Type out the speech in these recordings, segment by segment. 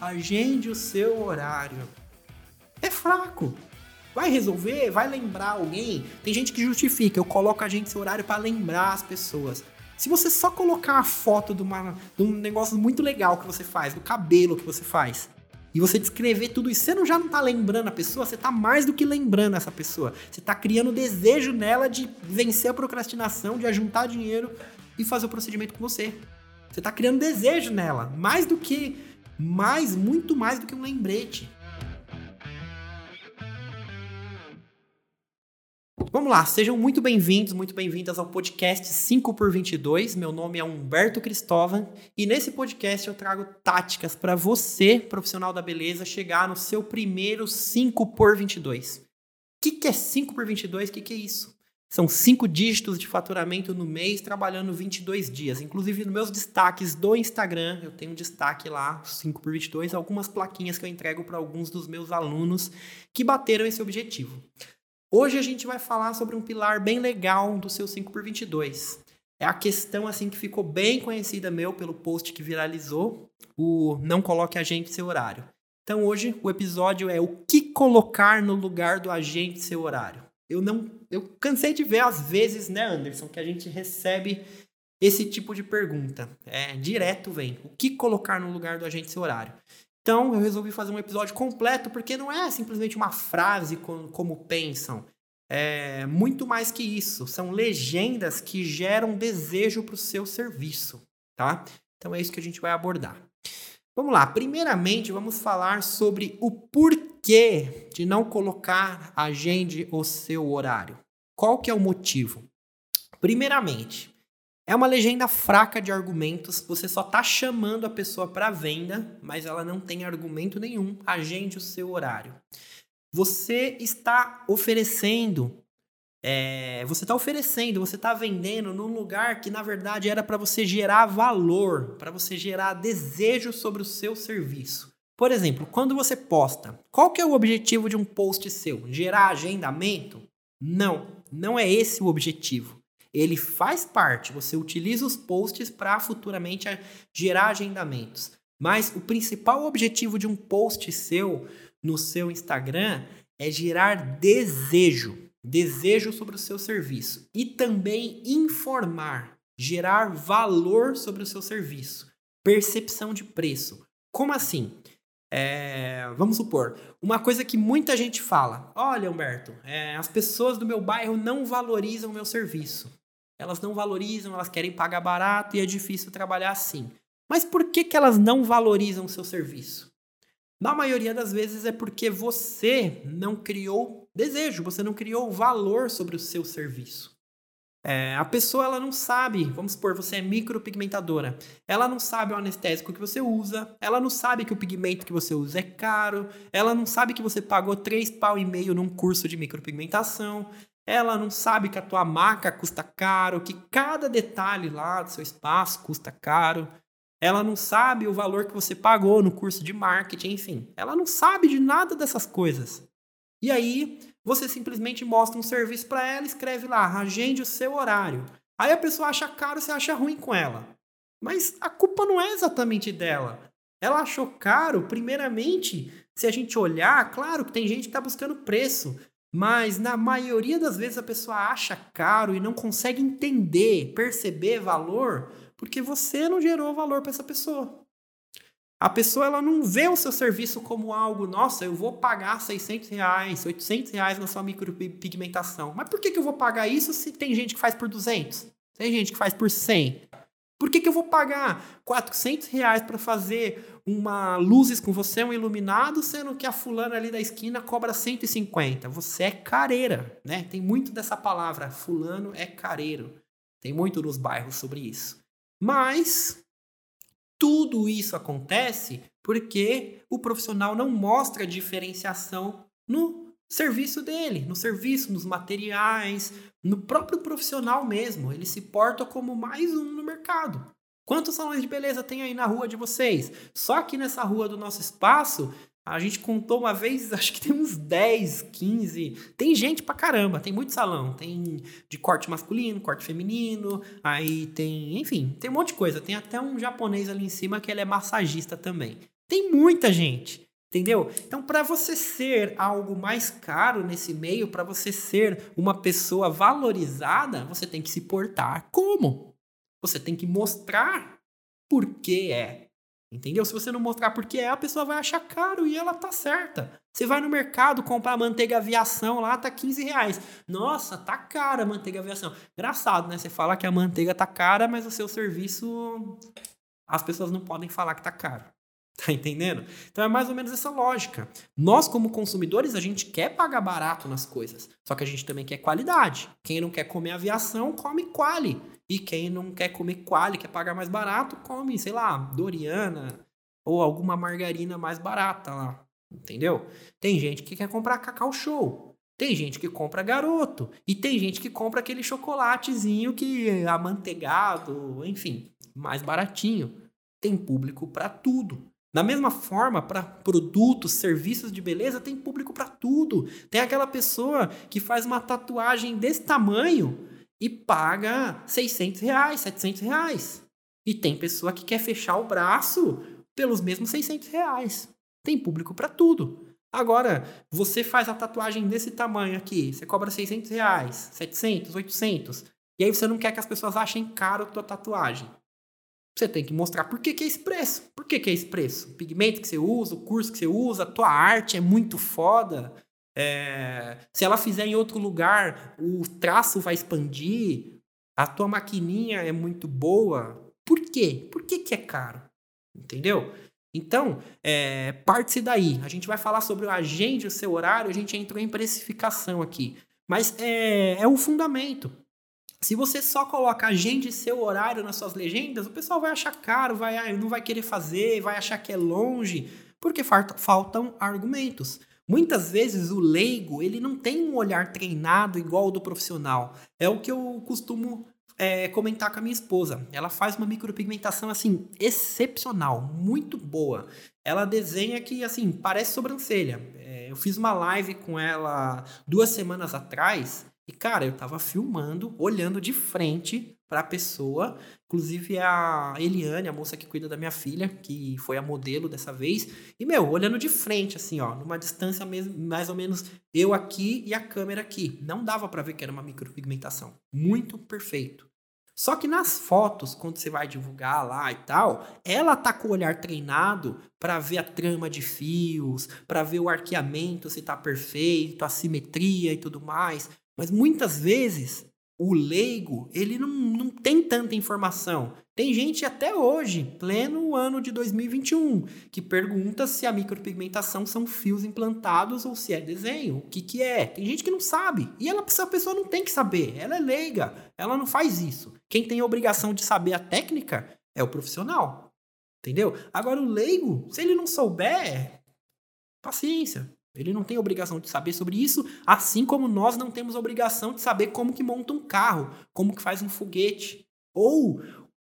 agende o seu horário. É fraco. Vai resolver? Vai lembrar alguém? Tem gente que justifica, eu coloco agende seu horário para lembrar as pessoas. Se você só colocar a foto de, uma, de um negócio muito legal que você faz, do cabelo que você faz, e você descrever tudo isso, você não já não tá lembrando a pessoa, você tá mais do que lembrando essa pessoa. Você tá criando desejo nela de vencer a procrastinação, de ajuntar dinheiro e fazer o procedimento com você. Você tá criando desejo nela, mais do que mais, muito mais do que um lembrete. Vamos lá, sejam muito bem-vindos, muito bem-vindas ao podcast 5 por 22. Meu nome é Humberto Cristóvão e nesse podcast eu trago táticas para você, profissional da beleza, chegar no seu primeiro 5 por 22. O que, que é 5 por 22? O que, que é isso? São cinco dígitos de faturamento no mês, trabalhando 22 dias. Inclusive, nos meus destaques do Instagram, eu tenho um destaque lá, 5 por 22, algumas plaquinhas que eu entrego para alguns dos meus alunos que bateram esse objetivo. Hoje a gente vai falar sobre um pilar bem legal do seu 5 por 22. É a questão assim que ficou bem conhecida meu pelo post que viralizou, o não coloque agente seu horário. Então hoje o episódio é o que colocar no lugar do agente seu horário. Eu não, eu cansei de ver às vezes, né, Anderson, que a gente recebe esse tipo de pergunta. É direto vem, o que colocar no lugar do agente seu horário? Então eu resolvi fazer um episódio completo, porque não é simplesmente uma frase como, como pensam. É muito mais que isso. São legendas que geram desejo para o seu serviço, tá? Então é isso que a gente vai abordar. Vamos lá. Primeiramente, vamos falar sobre o porquê de não colocar agende o seu horário. Qual que é o motivo? Primeiramente, é uma legenda fraca de argumentos, você só está chamando a pessoa para venda, mas ela não tem argumento nenhum. Agende o seu horário. Você está oferecendo, é, você está oferecendo, você está vendendo num lugar que na verdade era para você gerar valor, para você gerar desejo sobre o seu serviço. Por exemplo, quando você posta, qual que é o objetivo de um post seu? Gerar agendamento? Não, não é esse o objetivo ele faz parte, você utiliza os posts para futuramente gerar agendamentos. Mas o principal objetivo de um post seu no seu Instagram é gerar desejo, desejo sobre o seu serviço e também informar, gerar valor sobre o seu serviço, percepção de preço. Como assim? É, vamos supor, uma coisa que muita gente fala: olha, Humberto, é, as pessoas do meu bairro não valorizam o meu serviço elas não valorizam, elas querem pagar barato e é difícil trabalhar assim. Mas por que, que elas não valorizam o seu serviço? Na maioria das vezes é porque você não criou desejo, você não criou valor sobre o seu serviço. É, a pessoa ela não sabe, vamos supor, você é micropigmentadora, ela não sabe o anestésico que você usa, ela não sabe que o pigmento que você usa é caro, ela não sabe que você pagou três pau e meio num curso de micropigmentação, ela não sabe que a tua maca custa caro, que cada detalhe lá do seu espaço custa caro. Ela não sabe o valor que você pagou no curso de marketing, enfim. Ela não sabe de nada dessas coisas. E aí, você simplesmente mostra um serviço para ela, escreve lá, agende o seu horário. Aí a pessoa acha caro, você acha ruim com ela. Mas a culpa não é exatamente dela. Ela achou caro, primeiramente, se a gente olhar, claro que tem gente que está buscando preço. Mas na maioria das vezes a pessoa acha caro e não consegue entender, perceber valor, porque você não gerou valor para essa pessoa. A pessoa ela não vê o seu serviço como algo, nossa, eu vou pagar 600 reais, 800 reais na sua micropigmentação. Mas por que, que eu vou pagar isso se tem gente que faz por 200? Tem gente que faz por 100? Por que, que eu vou pagar 400 reais para fazer uma luzes com você, um iluminado, sendo que a fulana ali da esquina cobra 150? Você é careira, né? Tem muito dessa palavra, fulano é careiro. Tem muito nos bairros sobre isso. Mas tudo isso acontece porque o profissional não mostra diferenciação no serviço dele, no serviço, nos materiais, no próprio profissional mesmo. Ele se porta como mais um no mercado. Quantos salões de beleza tem aí na rua de vocês? Só aqui nessa rua do nosso espaço, a gente contou uma vez, acho que tem uns 10, 15. Tem gente pra caramba, tem muito salão. Tem de corte masculino, corte feminino, aí tem, enfim, tem um monte de coisa. Tem até um japonês ali em cima que ele é massagista também. Tem muita gente. Entendeu? Então, para você ser algo mais caro nesse meio, para você ser uma pessoa valorizada, você tem que se portar como? Você tem que mostrar por que é. Entendeu? Se você não mostrar por que é, a pessoa vai achar caro e ela tá certa. Você vai no mercado comprar manteiga aviação lá, tá 15 reais. Nossa, tá cara a manteiga aviação. Engraçado, né? Você fala que a manteiga tá cara, mas o seu serviço. As pessoas não podem falar que tá caro. Tá entendendo? Então é mais ou menos essa lógica. Nós, como consumidores, a gente quer pagar barato nas coisas. Só que a gente também quer qualidade. Quem não quer comer aviação, come quali. E quem não quer comer quali, quer pagar mais barato, come, sei lá, Doriana ou alguma margarina mais barata lá. Entendeu? Tem gente que quer comprar Cacau Show. Tem gente que compra garoto. E tem gente que compra aquele chocolatezinho que é amanteigado, enfim, mais baratinho. Tem público para tudo. Da mesma forma, para produtos, serviços de beleza, tem público para tudo. Tem aquela pessoa que faz uma tatuagem desse tamanho e paga 600 reais, 700 reais. E tem pessoa que quer fechar o braço pelos mesmos 600 reais. Tem público para tudo. Agora, você faz a tatuagem desse tamanho aqui, você cobra 600 reais, 700, 800. E aí você não quer que as pessoas achem caro a tua tatuagem. Você tem que mostrar por que, que é preço. Por que, que é preço? O pigmento que você usa, o curso que você usa, a tua arte é muito foda. É... se ela fizer em outro lugar, o traço vai expandir. A tua maquininha é muito boa. Por quê? Por que, que é caro? Entendeu? Então, é, parte-se daí. A gente vai falar sobre o agente, o seu horário, a gente entrou em precificação aqui. Mas é, é o fundamento. Se você só coloca agenda e seu horário nas suas legendas, o pessoal vai achar caro, vai, ah, não vai querer fazer, vai achar que é longe, porque faltam argumentos. Muitas vezes o leigo ele não tem um olhar treinado igual ao do profissional. É o que eu costumo é, comentar com a minha esposa. Ela faz uma micropigmentação assim excepcional, muito boa. Ela desenha que assim parece sobrancelha. É, eu fiz uma live com ela duas semanas atrás e, cara, eu tava filmando, olhando de frente para a pessoa. Inclusive a Eliane, a moça que cuida da minha filha, que foi a modelo dessa vez. E, meu, olhando de frente, assim, ó, numa distância mesmo, mais ou menos eu aqui e a câmera aqui. Não dava para ver que era uma micropigmentação. Muito perfeito. Só que nas fotos, quando você vai divulgar lá e tal, ela tá com o olhar treinado para ver a trama de fios, para ver o arqueamento se tá perfeito, a simetria e tudo mais. Mas muitas vezes o leigo, ele não, não tem tanta informação. Tem gente até hoje, pleno ano de 2021, que pergunta se a micropigmentação são fios implantados ou se é desenho. O que, que é? Tem gente que não sabe. E ela, essa pessoa não tem que saber. Ela é leiga. Ela não faz isso. Quem tem a obrigação de saber a técnica é o profissional. Entendeu? Agora, o leigo, se ele não souber, paciência. Ele não tem obrigação de saber sobre isso, assim como nós não temos obrigação de saber como que monta um carro, como que faz um foguete, ou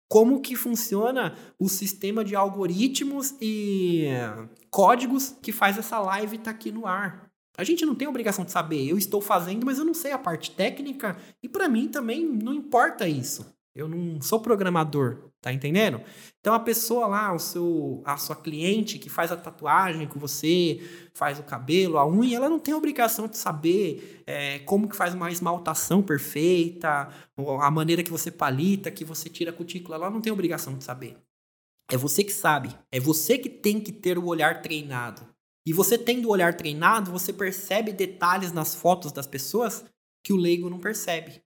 como que funciona o sistema de algoritmos e códigos que faz essa live estar tá aqui no ar. A gente não tem obrigação de saber. Eu estou fazendo, mas eu não sei a parte técnica e para mim também não importa isso. Eu não sou programador, tá entendendo? Então a pessoa lá, o seu, a sua cliente que faz a tatuagem com você, faz o cabelo, a unha, ela não tem obrigação de saber é, como que faz uma esmaltação perfeita, a maneira que você palita, que você tira a cutícula, ela não tem obrigação de saber. É você que sabe, é você que tem que ter o olhar treinado. E você tendo o olhar treinado, você percebe detalhes nas fotos das pessoas que o leigo não percebe.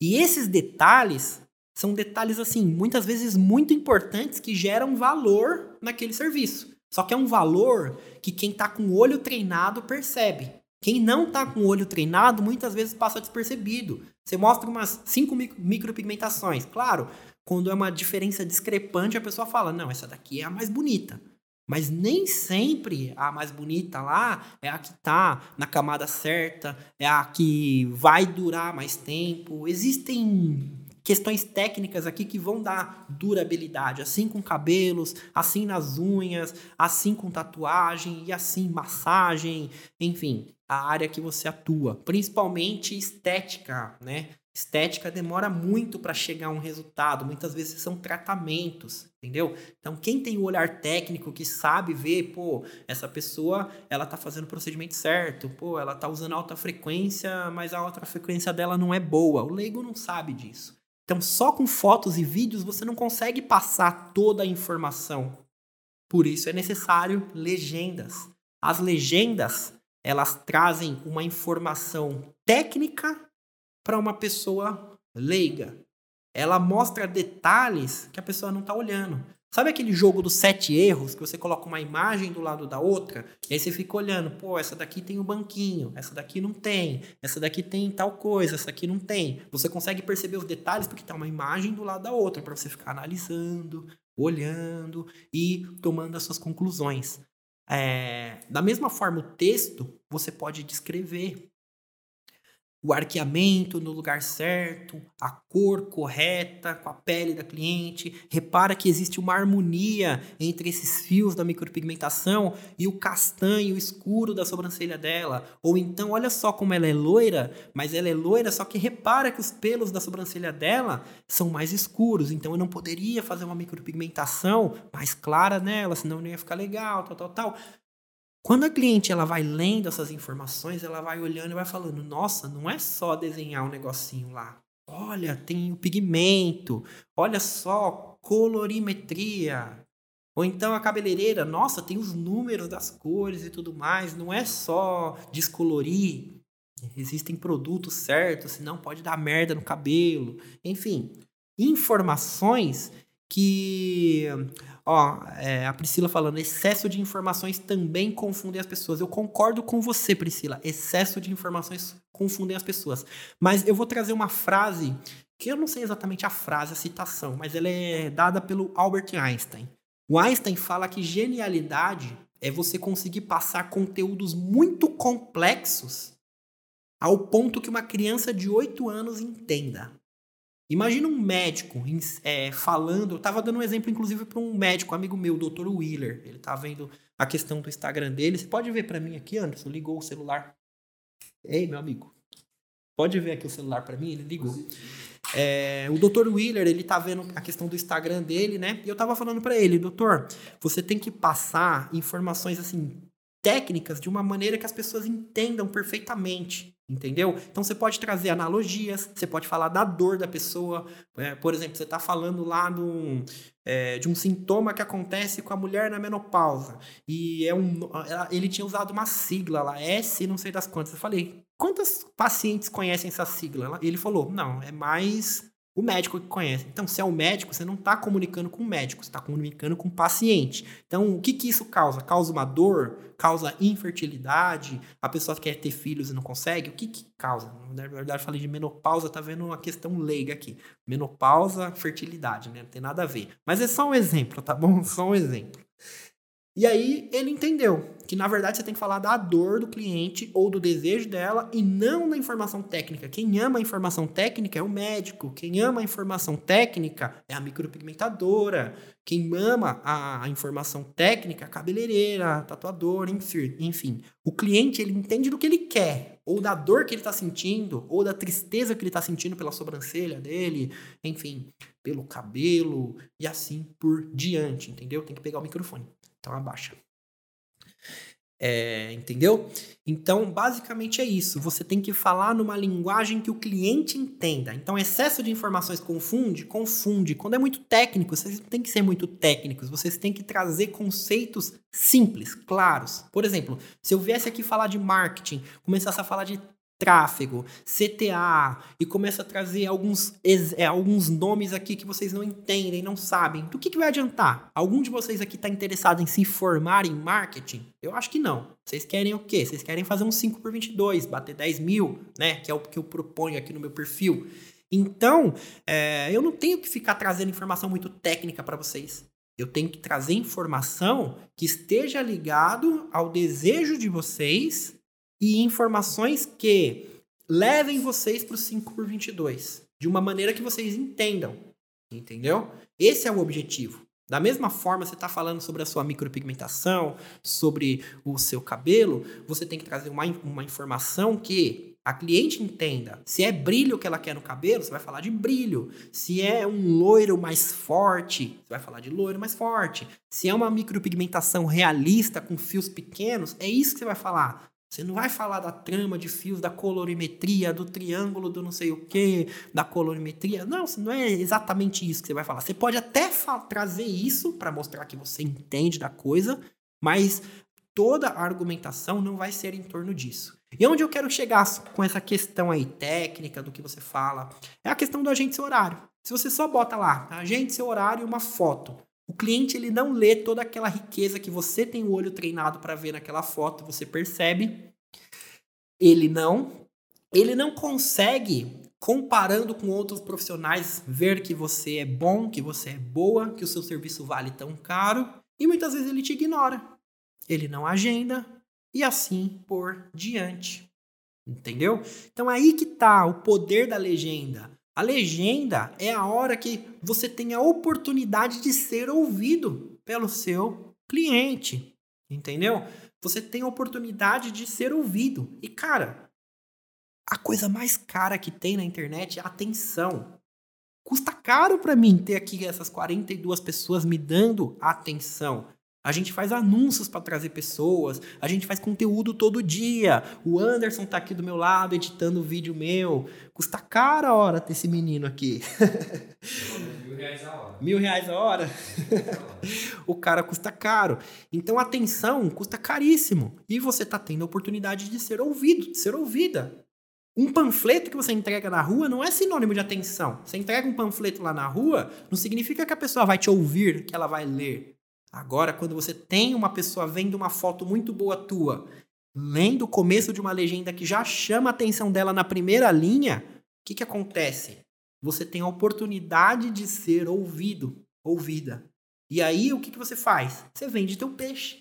E esses detalhes são detalhes, assim, muitas vezes muito importantes que geram valor naquele serviço. Só que é um valor que quem está com o olho treinado percebe. Quem não está com o olho treinado muitas vezes passa despercebido. Você mostra umas cinco micropigmentações. Claro, quando é uma diferença discrepante, a pessoa fala: não, essa daqui é a mais bonita. Mas nem sempre a mais bonita lá é a que está na camada certa, é a que vai durar mais tempo. Existem questões técnicas aqui que vão dar durabilidade, assim com cabelos, assim nas unhas, assim com tatuagem e assim massagem, enfim, a área que você atua, principalmente estética, né? Estética demora muito para chegar a um resultado, muitas vezes são tratamentos, entendeu? Então, quem tem o olhar técnico que sabe ver, pô, essa pessoa, ela tá fazendo o procedimento certo, pô, ela tá usando alta frequência, mas a alta frequência dela não é boa. O leigo não sabe disso. Então, só com fotos e vídeos você não consegue passar toda a informação. Por isso é necessário legendas. As legendas, elas trazem uma informação técnica para uma pessoa leiga. Ela mostra detalhes que a pessoa não está olhando. Sabe aquele jogo dos sete erros que você coloca uma imagem do lado da outra e aí você fica olhando, pô, essa daqui tem o um banquinho, essa daqui não tem, essa daqui tem tal coisa, essa aqui não tem. Você consegue perceber os detalhes porque tem uma imagem do lado da outra para você ficar analisando, olhando e tomando as suas conclusões. É, da mesma forma, o texto você pode descrever o arqueamento no lugar certo, a cor correta com a pele da cliente. Repara que existe uma harmonia entre esses fios da micropigmentação e o castanho escuro da sobrancelha dela. Ou então, olha só como ela é loira, mas ela é loira, só que repara que os pelos da sobrancelha dela são mais escuros. Então, eu não poderia fazer uma micropigmentação mais clara nela, senão não ia ficar legal, tal, tal, tal. Quando a cliente ela vai lendo essas informações, ela vai olhando e vai falando: nossa, não é só desenhar um negocinho lá. Olha, tem o pigmento. Olha só, colorimetria. Ou então a cabeleireira, nossa, tem os números das cores e tudo mais. Não é só descolorir. Existem produtos certos, senão pode dar merda no cabelo. Enfim, informações que Ó, é, a Priscila falando, excesso de informações também confundem as pessoas. Eu concordo com você, Priscila. Excesso de informações confundem as pessoas. Mas eu vou trazer uma frase, que eu não sei exatamente a frase, a citação, mas ela é dada pelo Albert Einstein. O Einstein fala que genialidade é você conseguir passar conteúdos muito complexos ao ponto que uma criança de 8 anos entenda. Imagina um médico é, falando. Eu estava dando um exemplo, inclusive, para um médico, amigo meu, o Dr. Wheeler. Ele tá vendo a questão do Instagram dele. Você pode ver para mim aqui, Anderson? Ligou o celular. Ei, meu amigo. Pode ver aqui o celular para mim? Ele ligou. É, o Dr. Wheeler, ele tá vendo a questão do Instagram dele, né? E eu tava falando para ele, doutor, você tem que passar informações assim técnicas de uma maneira que as pessoas entendam perfeitamente. Entendeu? Então você pode trazer analogias, você pode falar da dor da pessoa. É, por exemplo, você está falando lá do, é, de um sintoma que acontece com a mulher na menopausa. E é um, ele tinha usado uma sigla lá, S não sei das quantas. Eu falei, quantas pacientes conhecem essa sigla? Ele falou, não, é mais o médico que conhece. Então, se é o médico, você não está comunicando com o médico, você está comunicando com o paciente. Então, o que, que isso causa? Causa uma dor? Causa infertilidade? A pessoa quer ter filhos e não consegue? O que, que causa? Na verdade, eu falei de menopausa, tá vendo uma questão leiga aqui. Menopausa, fertilidade, né? Não tem nada a ver. Mas é só um exemplo, tá bom? Só um exemplo. E aí ele entendeu que na verdade você tem que falar da dor do cliente ou do desejo dela e não da informação técnica. Quem ama a informação técnica é o médico, quem ama a informação técnica é a micropigmentadora, quem ama a, informação técnica é a cabeleireira, a tatuadora, enfim. O cliente ele entende do que ele quer, ou da dor que ele está sentindo, ou da tristeza que ele está sentindo pela sobrancelha dele, enfim, pelo cabelo e assim por diante, entendeu? Tem que pegar o microfone. Então abaixa. É, entendeu? Então, basicamente é isso. Você tem que falar numa linguagem que o cliente entenda. Então, excesso de informações confunde? Confunde. Quando é muito técnico, vocês não têm que ser muito técnicos. Vocês têm que trazer conceitos simples, claros. Por exemplo, se eu viesse aqui falar de marketing, começasse a falar de tráfego, CTA, e começa a trazer alguns, é, alguns nomes aqui que vocês não entendem, não sabem. Do que, que vai adiantar? Algum de vocês aqui está interessado em se formar em marketing? Eu acho que não. Vocês querem o quê? Vocês querem fazer um 5 por 22, bater 10 mil, né? Que é o que eu proponho aqui no meu perfil. Então, é, eu não tenho que ficar trazendo informação muito técnica para vocês. Eu tenho que trazer informação que esteja ligado ao desejo de vocês e informações que levem vocês para o 5 por 22 de uma maneira que vocês entendam. Entendeu? Esse é o objetivo. Da mesma forma, você está falando sobre a sua micropigmentação, sobre o seu cabelo, você tem que trazer uma, uma informação que a cliente entenda. Se é brilho que ela quer no cabelo, você vai falar de brilho. Se é um loiro mais forte, você vai falar de loiro mais forte. Se é uma micropigmentação realista com fios pequenos, é isso que você vai falar. Você não vai falar da trama de fios, da colorimetria, do triângulo do não sei o que, da colorimetria. Não, não é exatamente isso que você vai falar. Você pode até trazer isso para mostrar que você entende da coisa, mas toda a argumentação não vai ser em torno disso. E onde eu quero chegar com essa questão aí técnica do que você fala é a questão do agente seu horário. Se você só bota lá agente seu horário e uma foto, o cliente ele não lê toda aquela riqueza que você tem o olho treinado para ver naquela foto, você percebe. Ele não, ele não consegue comparando com outros profissionais ver que você é bom, que você é boa, que o seu serviço vale tão caro, e muitas vezes ele te ignora. Ele não agenda e assim por diante. Entendeu? Então aí que tá o poder da legenda. A legenda é a hora que você tem a oportunidade de ser ouvido pelo seu cliente. Entendeu? Você tem a oportunidade de ser ouvido. E, cara, a coisa mais cara que tem na internet é a atenção. Custa caro para mim ter aqui essas 42 pessoas me dando atenção. A gente faz anúncios para trazer pessoas, a gente faz conteúdo todo dia. O Anderson tá aqui do meu lado editando o vídeo meu. Custa caro a hora ter esse menino aqui. Mil reais a hora. Mil reais a hora? o cara custa caro. Então atenção custa caríssimo. E você tá tendo a oportunidade de ser ouvido, de ser ouvida. Um panfleto que você entrega na rua não é sinônimo de atenção. Você entrega um panfleto lá na rua, não significa que a pessoa vai te ouvir, que ela vai ler. Agora, quando você tem uma pessoa vendo uma foto muito boa tua, lendo o começo de uma legenda que já chama a atenção dela na primeira linha, o que, que acontece? Você tem a oportunidade de ser ouvido, ouvida. E aí, o que, que você faz? Você vende teu peixe.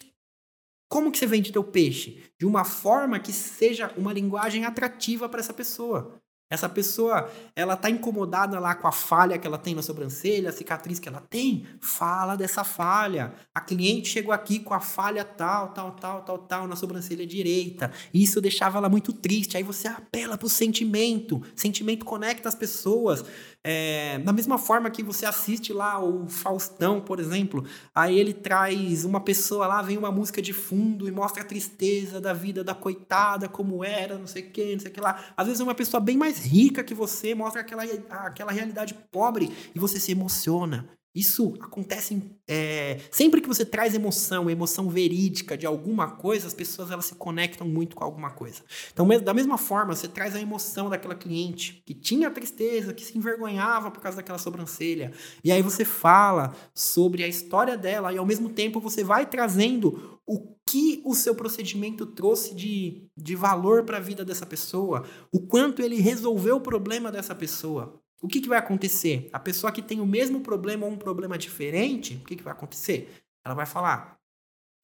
Como que você vende teu peixe? De uma forma que seja uma linguagem atrativa para essa pessoa. Essa pessoa, ela tá incomodada lá com a falha que ela tem na sobrancelha, a cicatriz que ela tem, fala dessa falha. A cliente chegou aqui com a falha tal, tal, tal, tal, tal na sobrancelha direita. Isso deixava ela muito triste. Aí você apela pro sentimento. Sentimento conecta as pessoas. É, da mesma forma que você assiste lá o Faustão, por exemplo, aí ele traz uma pessoa lá, vem uma música de fundo e mostra a tristeza da vida da coitada, como era, não sei o que, não sei o que lá. Às vezes é uma pessoa bem mais rica que você, mostra aquela, aquela realidade pobre e você se emociona. Isso acontece é, sempre que você traz emoção, emoção verídica de alguma coisa, as pessoas elas se conectam muito com alguma coisa. Então, da mesma forma, você traz a emoção daquela cliente que tinha tristeza, que se envergonhava por causa daquela sobrancelha, e aí você fala sobre a história dela e ao mesmo tempo você vai trazendo o que o seu procedimento trouxe de, de valor para a vida dessa pessoa, o quanto ele resolveu o problema dessa pessoa o que, que vai acontecer? A pessoa que tem o mesmo problema ou um problema diferente, o que, que vai acontecer? Ela vai falar: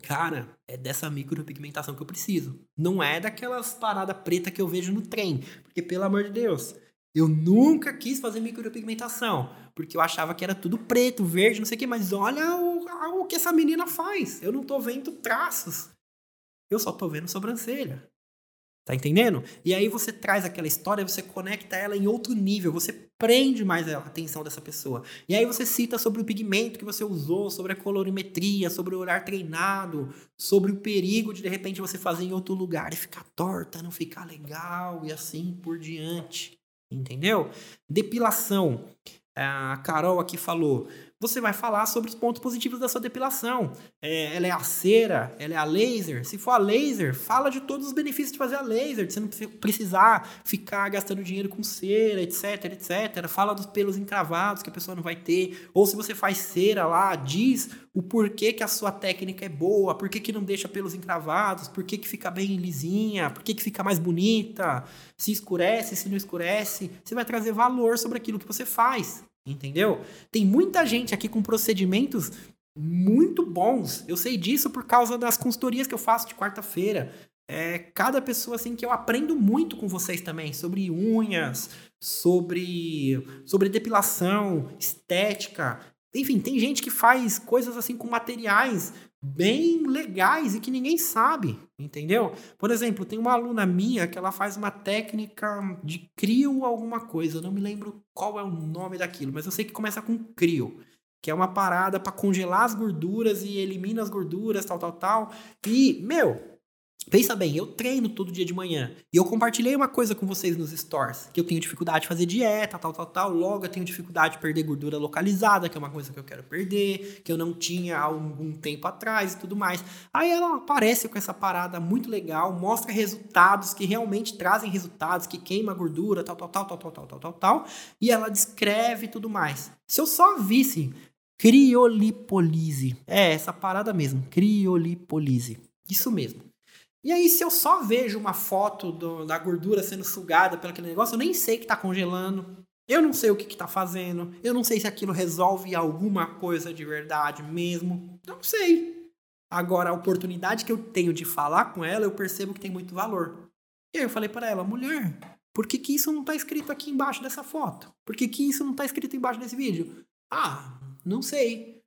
Cara, é dessa micropigmentação que eu preciso. Não é daquelas paradas preta que eu vejo no trem. Porque, pelo amor de Deus, eu nunca quis fazer micropigmentação. Porque eu achava que era tudo preto, verde, não sei o quê. Mas olha o, o que essa menina faz. Eu não tô vendo traços. Eu só tô vendo sobrancelha. Tá entendendo? E aí você traz aquela história, você conecta ela em outro nível, você prende mais a atenção dessa pessoa. E aí você cita sobre o pigmento que você usou, sobre a colorimetria, sobre o olhar treinado, sobre o perigo de de repente você fazer em outro lugar e ficar torta, não ficar legal e assim por diante. Entendeu? Depilação. A Carol aqui falou: você vai falar sobre os pontos positivos da sua depilação. É, ela é a cera, ela é a laser. Se for a laser, fala de todos os benefícios de fazer a laser, de você não precisar ficar gastando dinheiro com cera, etc, etc. Fala dos pelos encravados que a pessoa não vai ter. Ou se você faz cera lá, diz o porquê que a sua técnica é boa, por que, que não deixa pelos encravados, por que, que fica bem lisinha, por que, que fica mais bonita, se escurece, se não escurece. Você vai trazer valor sobre aquilo que você faz. Entendeu? Tem muita gente aqui com procedimentos muito bons. Eu sei disso por causa das consultorias que eu faço de quarta-feira. É, cada pessoa assim que eu aprendo muito com vocês também sobre unhas, sobre sobre depilação, estética. Enfim, tem gente que faz coisas assim com materiais bem legais e que ninguém sabe, entendeu? Por exemplo, tem uma aluna minha que ela faz uma técnica de crio alguma coisa, eu não me lembro qual é o nome daquilo, mas eu sei que começa com crio, que é uma parada para congelar as gorduras e elimina as gorduras, tal, tal, tal. E, meu, Pensa bem, eu treino todo dia de manhã. E eu compartilhei uma coisa com vocês nos stores, que eu tenho dificuldade de fazer dieta, tal, tal, tal. Logo, eu tenho dificuldade de perder gordura localizada, que é uma coisa que eu quero perder, que eu não tinha há algum tempo atrás e tudo mais. Aí ela aparece com essa parada muito legal, mostra resultados que realmente trazem resultados, que queima gordura, tal, tal, tal, tal, tal, tal, tal, tal, tal. E ela descreve tudo mais. Se eu só visse criolipolise, é essa parada mesmo, criolipolise. Isso mesmo. E aí, se eu só vejo uma foto do, da gordura sendo sugada pelo aquele negócio, eu nem sei que está congelando. Eu não sei o que, está fazendo. Eu não sei se aquilo resolve alguma coisa de verdade mesmo. Não sei. Agora, a oportunidade que eu tenho de falar com ela, eu percebo que tem muito valor. E aí eu falei para ela, mulher, por que, que isso não está escrito aqui embaixo dessa foto? Por que, que isso não está escrito embaixo desse vídeo? Ah, não sei.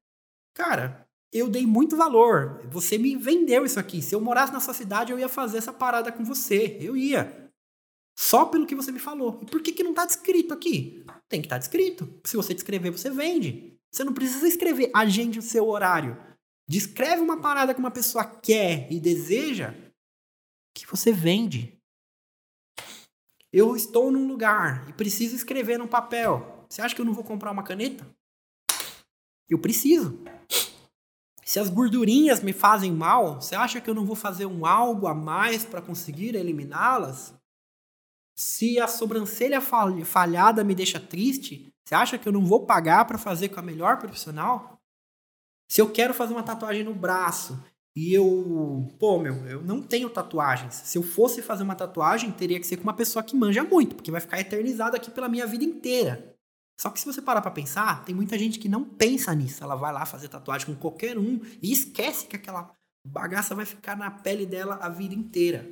Cara, eu dei muito valor. Você me vendeu isso aqui. Se eu morasse na sua cidade, eu ia fazer essa parada com você. Eu ia. Só pelo que você me falou. E por que, que não está descrito aqui? Tem que estar tá descrito. Se você descrever, você vende. Você não precisa escrever agende o seu horário. Descreve uma parada que uma pessoa quer e deseja que você vende. Eu estou num lugar e preciso escrever num papel. Você acha que eu não vou comprar uma caneta? Eu preciso. Se as gordurinhas me fazem mal, você acha que eu não vou fazer um algo a mais para conseguir eliminá-las? Se a sobrancelha falhada me deixa triste, você acha que eu não vou pagar para fazer com a melhor profissional? Se eu quero fazer uma tatuagem no braço e eu, pô, meu, eu não tenho tatuagens. Se eu fosse fazer uma tatuagem, teria que ser com uma pessoa que manja muito, porque vai ficar eternizado aqui pela minha vida inteira. Só que se você parar para pensar, tem muita gente que não pensa nisso. Ela vai lá fazer tatuagem com qualquer um e esquece que aquela bagaça vai ficar na pele dela a vida inteira.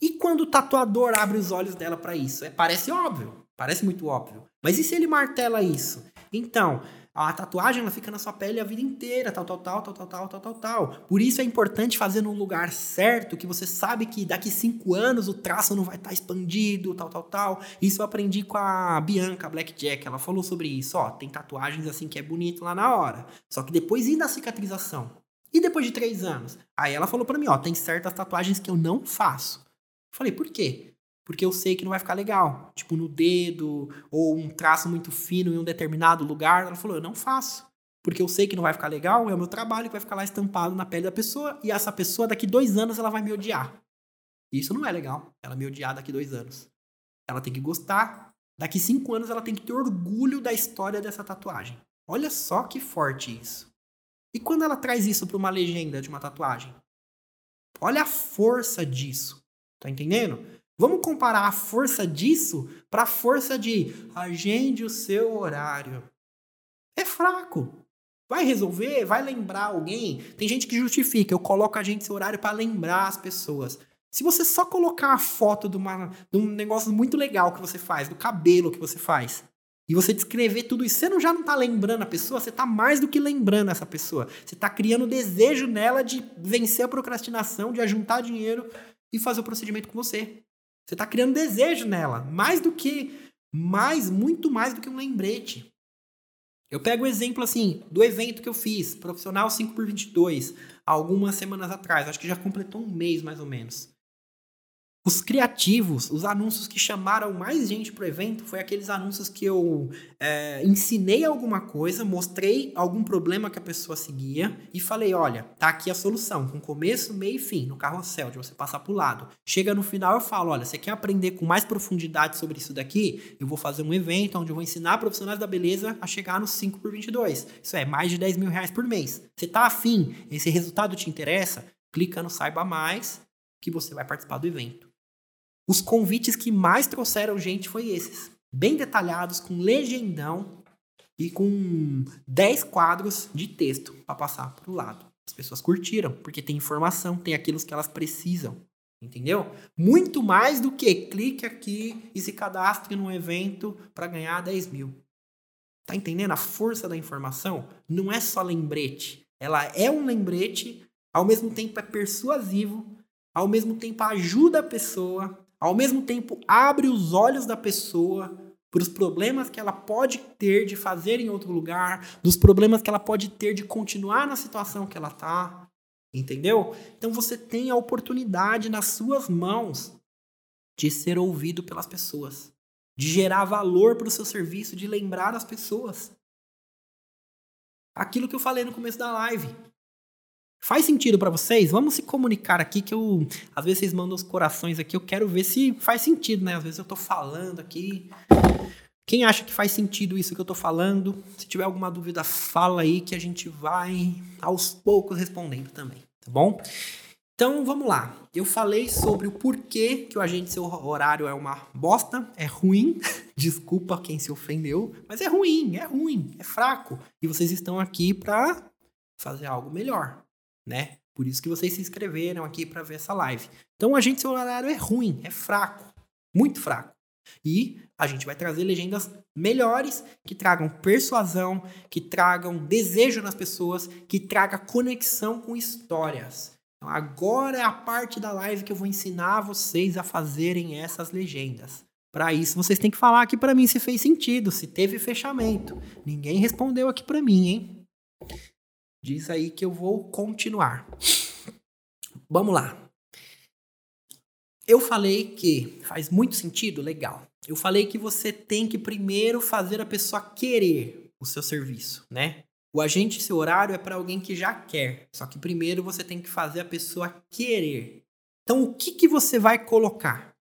E quando o tatuador abre os olhos dela para isso? É, parece óbvio, parece muito óbvio. Mas e se ele martela isso? Então, a tatuagem ela fica na sua pele a vida inteira, tal, tal, tal, tal, tal, tal, tal, tal, tal. Por isso é importante fazer no lugar certo, que você sabe que daqui cinco anos o traço não vai estar tá expandido, tal, tal, tal. Isso eu aprendi com a Bianca Blackjack, ela falou sobre isso. Ó, tem tatuagens assim que é bonito lá na hora, só que depois e da cicatrização? E depois de três anos? Aí ela falou para mim, ó, tem certas tatuagens que eu não faço. Falei, por quê? Porque eu sei que não vai ficar legal. Tipo, no dedo, ou um traço muito fino em um determinado lugar. Ela falou: eu não faço. Porque eu sei que não vai ficar legal, é o meu trabalho que vai ficar lá estampado na pele da pessoa, e essa pessoa, daqui dois anos, ela vai me odiar. Isso não é legal, ela me odiar daqui dois anos. Ela tem que gostar. Daqui cinco anos, ela tem que ter orgulho da história dessa tatuagem. Olha só que forte isso. E quando ela traz isso para uma legenda de uma tatuagem? Olha a força disso. Tá entendendo? Vamos comparar a força disso para a força de agende o seu horário. É fraco. Vai resolver? Vai lembrar alguém? Tem gente que justifica, eu coloco agende seu horário para lembrar as pessoas. Se você só colocar a foto de, uma, de um negócio muito legal que você faz, do cabelo que você faz, e você descrever tudo isso, você não já não está lembrando a pessoa, você está mais do que lembrando essa pessoa. Você está criando desejo nela de vencer a procrastinação, de ajuntar dinheiro e fazer o procedimento com você. Você está criando desejo nela, mais do que, mais, muito mais do que um lembrete. Eu pego o exemplo assim do evento que eu fiz, profissional 5 por 22, algumas semanas atrás, acho que já completou um mês mais ou menos. Os criativos, os anúncios que chamaram mais gente para o evento, foi aqueles anúncios que eu é, ensinei alguma coisa, mostrei algum problema que a pessoa seguia e falei: olha, tá aqui a solução, com começo, meio e fim, no carrossel, de você passar para o lado. Chega no final, eu falo: olha, você quer aprender com mais profundidade sobre isso daqui? Eu vou fazer um evento onde eu vou ensinar profissionais da beleza a chegar nos 5 por 22. Isso é mais de 10 mil reais por mês. Você tá afim? Esse resultado te interessa? Clica no Saiba Mais que você vai participar do evento. Os convites que mais trouxeram gente foi esses. Bem detalhados, com legendão e com 10 quadros de texto para passar para o lado. As pessoas curtiram, porque tem informação, tem aquilo que elas precisam. Entendeu? Muito mais do que clique aqui e se cadastre num evento para ganhar 10 mil. Tá entendendo a força da informação? Não é só lembrete. Ela é um lembrete, ao mesmo tempo é persuasivo, ao mesmo tempo ajuda a pessoa, ao mesmo tempo abre os olhos da pessoa para os problemas que ela pode ter de fazer em outro lugar, dos problemas que ela pode ter de continuar na situação que ela tá. Entendeu? Então você tem a oportunidade nas suas mãos de ser ouvido pelas pessoas de gerar valor para o seu serviço, de lembrar as pessoas. Aquilo que eu falei no começo da live. Faz sentido para vocês? Vamos se comunicar aqui que eu, às vezes vocês mandam os corações aqui, eu quero ver se faz sentido, né? Às vezes eu tô falando aqui. Quem acha que faz sentido isso que eu tô falando? Se tiver alguma dúvida, fala aí que a gente vai aos poucos respondendo também, tá bom? Então vamos lá. Eu falei sobre o porquê que o agente seu horário é uma bosta, é ruim. Desculpa quem se ofendeu, mas é ruim, é ruim, é fraco. E vocês estão aqui para fazer algo melhor, né? Por isso que vocês se inscreveram aqui para ver essa live. Então o agente horário é ruim, é fraco, muito fraco. E a gente vai trazer legendas melhores que tragam persuasão, que tragam desejo nas pessoas, que traga conexão com histórias. Então, agora é a parte da live que eu vou ensinar vocês a fazerem essas legendas. Para isso, vocês têm que falar aqui para mim se fez sentido, se teve fechamento. Ninguém respondeu aqui para mim, hein? Diz aí que eu vou continuar. Vamos lá. Eu falei que faz muito sentido, legal. Eu falei que você tem que primeiro fazer a pessoa querer o seu serviço, né? O agente seu horário é para alguém que já quer. Só que primeiro você tem que fazer a pessoa querer. Então, o que, que você vai colocar?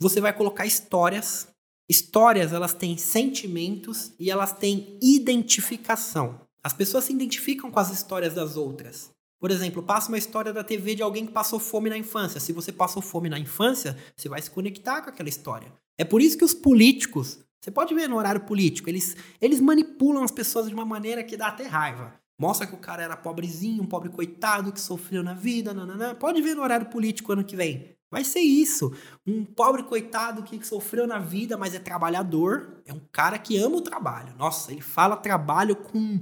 Você vai colocar histórias. Histórias, elas têm sentimentos e elas têm identificação. As pessoas se identificam com as histórias das outras. Por exemplo, passa uma história da TV de alguém que passou fome na infância. Se você passou fome na infância, você vai se conectar com aquela história. É por isso que os políticos você pode ver no horário político, eles, eles manipulam as pessoas de uma maneira que dá até raiva. Mostra que o cara era pobrezinho, um pobre coitado que sofreu na vida, nananã. Pode ver no horário político ano que vem. Vai ser isso. Um pobre coitado que sofreu na vida, mas é trabalhador. É um cara que ama o trabalho. Nossa, ele fala trabalho com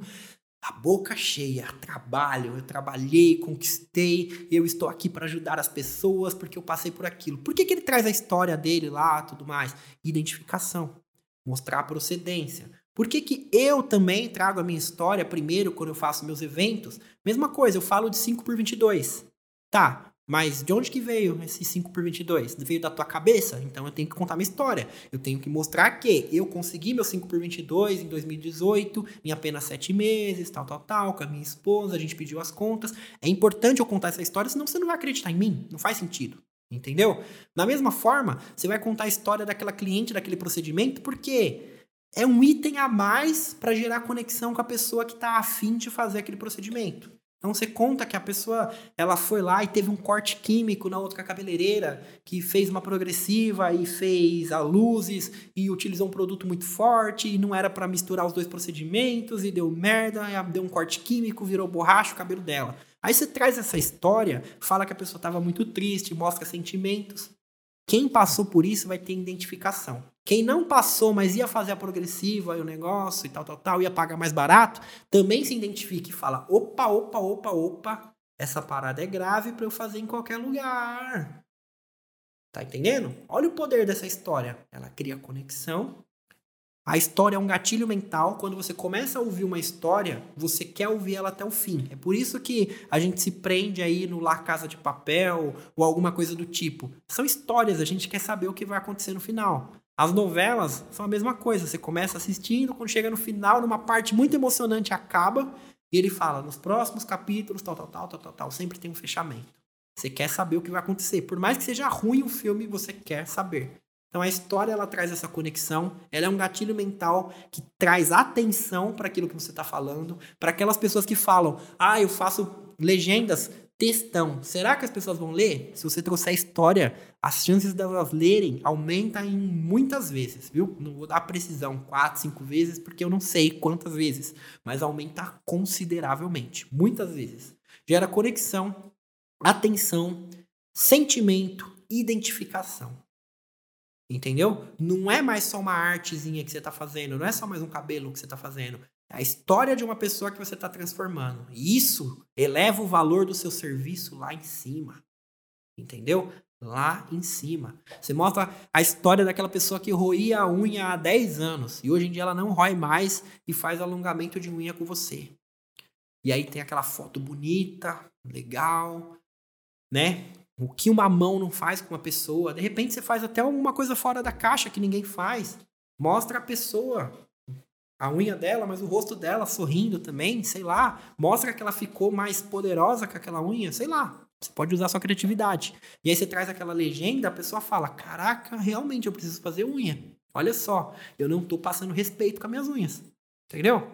a boca cheia. Trabalho, eu trabalhei, conquistei, eu estou aqui para ajudar as pessoas porque eu passei por aquilo. Por que, que ele traz a história dele lá tudo mais? Identificação mostrar a procedência. Por que, que eu também trago a minha história primeiro quando eu faço meus eventos? Mesma coisa, eu falo de 5 por 22. Tá, mas de onde que veio esse 5 por 22? Veio da tua cabeça? Então eu tenho que contar minha história. Eu tenho que mostrar que eu consegui meu 5 por 22 em 2018, em apenas 7 meses, tal, tal, tal, com a minha esposa, a gente pediu as contas. É importante eu contar essa história, senão você não vai acreditar em mim. Não faz sentido. Entendeu? Da mesma forma, você vai contar a história daquela cliente, daquele procedimento, porque é um item a mais para gerar conexão com a pessoa que está afim de fazer aquele procedimento. Então você conta que a pessoa ela foi lá e teve um corte químico na outra cabeleireira, que fez uma progressiva e fez a luzes e utilizou um produto muito forte e não era para misturar os dois procedimentos e deu merda, deu um corte químico, virou borracha o cabelo dela. Aí você traz essa história, fala que a pessoa estava muito triste, mostra sentimentos. Quem passou por isso vai ter identificação. Quem não passou, mas ia fazer a progressiva e o negócio e tal, tal, tal, ia pagar mais barato, também se identifica e fala: opa, opa, opa, opa, essa parada é grave para eu fazer em qualquer lugar. Tá entendendo? Olha o poder dessa história. Ela cria conexão a história é um gatilho mental. Quando você começa a ouvir uma história, você quer ouvir ela até o fim. É por isso que a gente se prende aí no La Casa de Papel ou alguma coisa do tipo. São histórias, a gente quer saber o que vai acontecer no final. As novelas são a mesma coisa. Você começa assistindo, quando chega no final, numa parte muito emocionante, acaba e ele fala: nos próximos capítulos, tal, tal, tal, tal, tal, tal. Sempre tem um fechamento. Você quer saber o que vai acontecer. Por mais que seja ruim o filme, você quer saber. Então a história ela traz essa conexão, ela é um gatilho mental que traz atenção para aquilo que você está falando, para aquelas pessoas que falam: "Ah, eu faço legendas, textão". Será que as pessoas vão ler? Se você trouxer a história, as chances delas lerem aumentam em muitas vezes, viu? Não vou dar precisão, quatro, cinco vezes, porque eu não sei quantas vezes, mas aumenta consideravelmente, muitas vezes. Gera conexão, atenção, sentimento, identificação. Entendeu? Não é mais só uma artezinha que você tá fazendo, não é só mais um cabelo que você tá fazendo. A história de uma pessoa que você tá transformando. E isso eleva o valor do seu serviço lá em cima. Entendeu? Lá em cima. Você mostra a história daquela pessoa que roía a unha há 10 anos e hoje em dia ela não rói mais e faz alongamento de unha com você. E aí tem aquela foto bonita, legal, né? O que uma mão não faz com uma pessoa. De repente você faz até alguma coisa fora da caixa que ninguém faz. Mostra a pessoa, a unha dela, mas o rosto dela sorrindo também, sei lá. Mostra que ela ficou mais poderosa com aquela unha, sei lá. Você pode usar sua criatividade. E aí você traz aquela legenda, a pessoa fala: Caraca, realmente eu preciso fazer unha. Olha só, eu não tô passando respeito com as minhas unhas. Entendeu?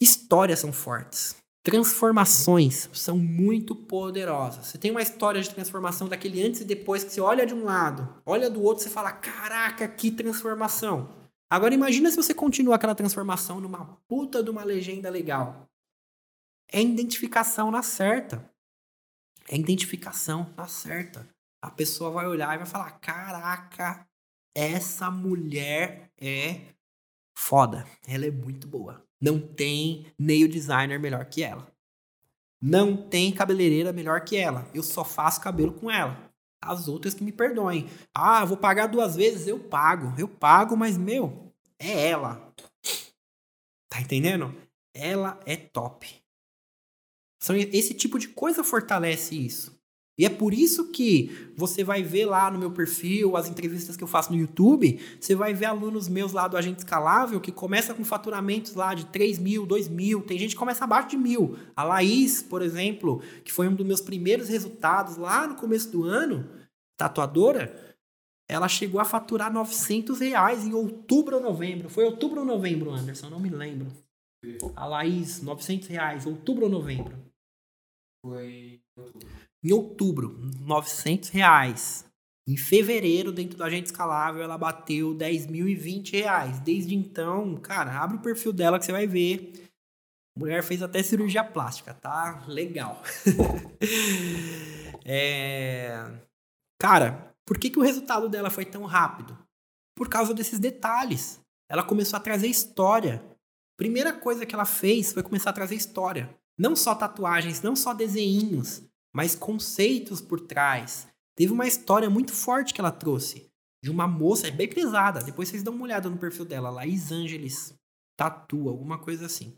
Histórias são fortes. Transformações são muito poderosas. Você tem uma história de transformação daquele antes e depois que você olha de um lado, olha do outro, você fala: caraca, que transformação. Agora imagina se você continua aquela transformação numa puta de uma legenda legal. É identificação na certa. É identificação na certa. A pessoa vai olhar e vai falar: caraca, essa mulher é foda. Ela é muito boa. Não tem nail designer melhor que ela. Não tem cabeleireira melhor que ela. Eu só faço cabelo com ela. As outras que me perdoem. Ah, vou pagar duas vezes? Eu pago. Eu pago, mas meu, é ela. Tá entendendo? Ela é top. Esse tipo de coisa fortalece isso. E é por isso que você vai ver lá no meu perfil, as entrevistas que eu faço no YouTube, você vai ver alunos meus lá do Agente Escalável que começa com faturamentos lá de 3 mil, 2 mil, tem gente que começa abaixo de mil. A Laís, por exemplo, que foi um dos meus primeiros resultados lá no começo do ano, tatuadora, ela chegou a faturar 900 reais em outubro ou novembro. Foi outubro ou novembro, Anderson? Não me lembro. A Laís, 900 reais, outubro ou novembro? Foi outubro. Em outubro, 900 reais. Em fevereiro, dentro do Agente Escalável, ela bateu 10.020 reais. Desde então, cara, abre o perfil dela que você vai ver. A mulher fez até cirurgia plástica, tá? Legal. é... Cara, por que, que o resultado dela foi tão rápido? Por causa desses detalhes. Ela começou a trazer história. Primeira coisa que ela fez foi começar a trazer história. Não só tatuagens, não só desenhinhos, mas conceitos por trás. Teve uma história muito forte que ela trouxe. De uma moça, é bem pesada. Depois vocês dão uma olhada no perfil dela, Laís Angeles Tatu, alguma coisa assim.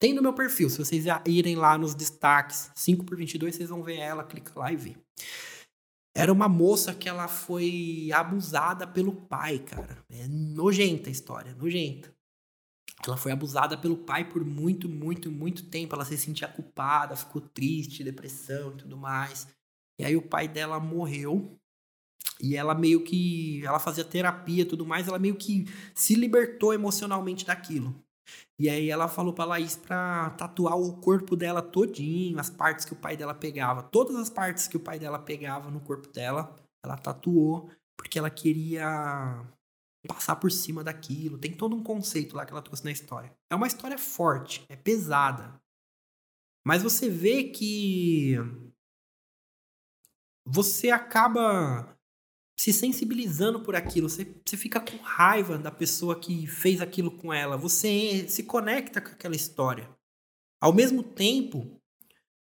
Tem no meu perfil, se vocês irem lá nos destaques 5 por 22 vocês vão ver ela, clica lá e vê. Era uma moça que ela foi abusada pelo pai, cara. É nojenta a história, nojenta. Ela foi abusada pelo pai por muito, muito, muito tempo. Ela se sentia culpada, ficou triste, depressão e tudo mais. E aí o pai dela morreu. E ela meio que. Ela fazia terapia e tudo mais. Ela meio que se libertou emocionalmente daquilo. E aí ela falou pra Laís pra tatuar o corpo dela todinho, as partes que o pai dela pegava. Todas as partes que o pai dela pegava no corpo dela, ela tatuou. Porque ela queria passar por cima daquilo. Tem todo um conceito lá que ela trouxe na história. É uma história forte, é pesada. Mas você vê que você acaba se sensibilizando por aquilo, você, você fica com raiva da pessoa que fez aquilo com ela, você se conecta com aquela história. Ao mesmo tempo,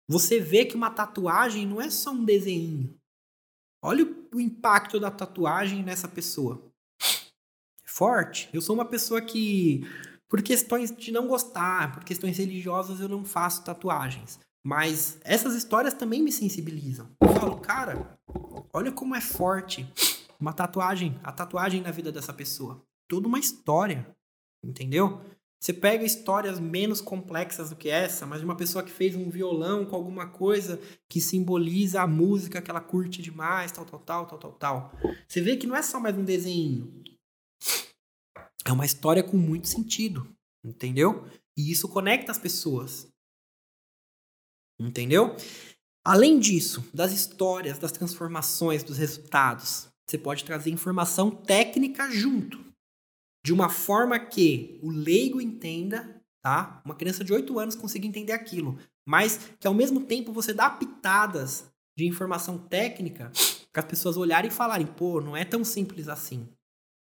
você vê que uma tatuagem não é só um desenho. Olha o, impacto da tatuagem nessa pessoa forte. Eu sou uma pessoa que, por questões de não gostar, por questões religiosas, eu não faço tatuagens. Mas essas histórias também me sensibilizam. Eu falo, cara, olha como é forte uma tatuagem, a tatuagem na vida dessa pessoa. Toda uma história, entendeu? Você pega histórias menos complexas do que essa, mas de uma pessoa que fez um violão com alguma coisa que simboliza a música que ela curte demais, tal, tal, tal, tal, tal, tal. Você vê que não é só mais um desenho é uma história com muito sentido, entendeu? E isso conecta as pessoas. Entendeu? Além disso, das histórias, das transformações, dos resultados, você pode trazer informação técnica junto, de uma forma que o leigo entenda, tá? Uma criança de 8 anos consiga entender aquilo, mas que ao mesmo tempo você dá pitadas de informação técnica Para as pessoas olharem e falarem, pô, não é tão simples assim.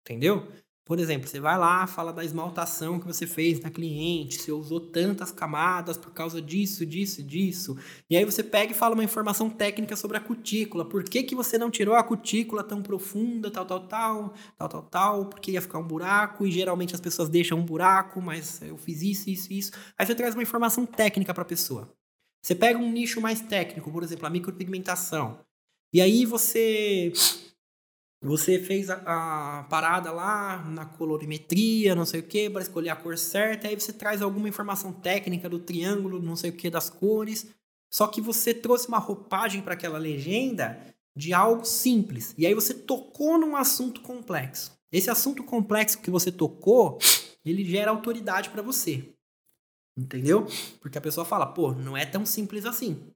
Entendeu? Por exemplo, você vai lá, fala da esmaltação que você fez na cliente, você usou tantas camadas por causa disso, disso, disso. E aí você pega e fala uma informação técnica sobre a cutícula. Por que, que você não tirou a cutícula tão profunda, tal, tal, tal, tal, tal, tal, porque ia ficar um buraco, e geralmente as pessoas deixam um buraco, mas eu fiz isso, isso, isso. Aí você traz uma informação técnica para a pessoa. Você pega um nicho mais técnico, por exemplo, a micropigmentação. E aí você você fez a, a, parada lá na colorimetria, não sei o que, para escolher a cor certa, aí você traz alguma informação técnica do triângulo, não sei o que, das cores. Só que você trouxe uma roupagem para aquela legenda de algo simples. E aí você tocou num assunto complexo. Esse assunto complexo que você tocou, ele gera autoridade para você. Entendeu? Porque a pessoa fala, pô, não é tão simples assim.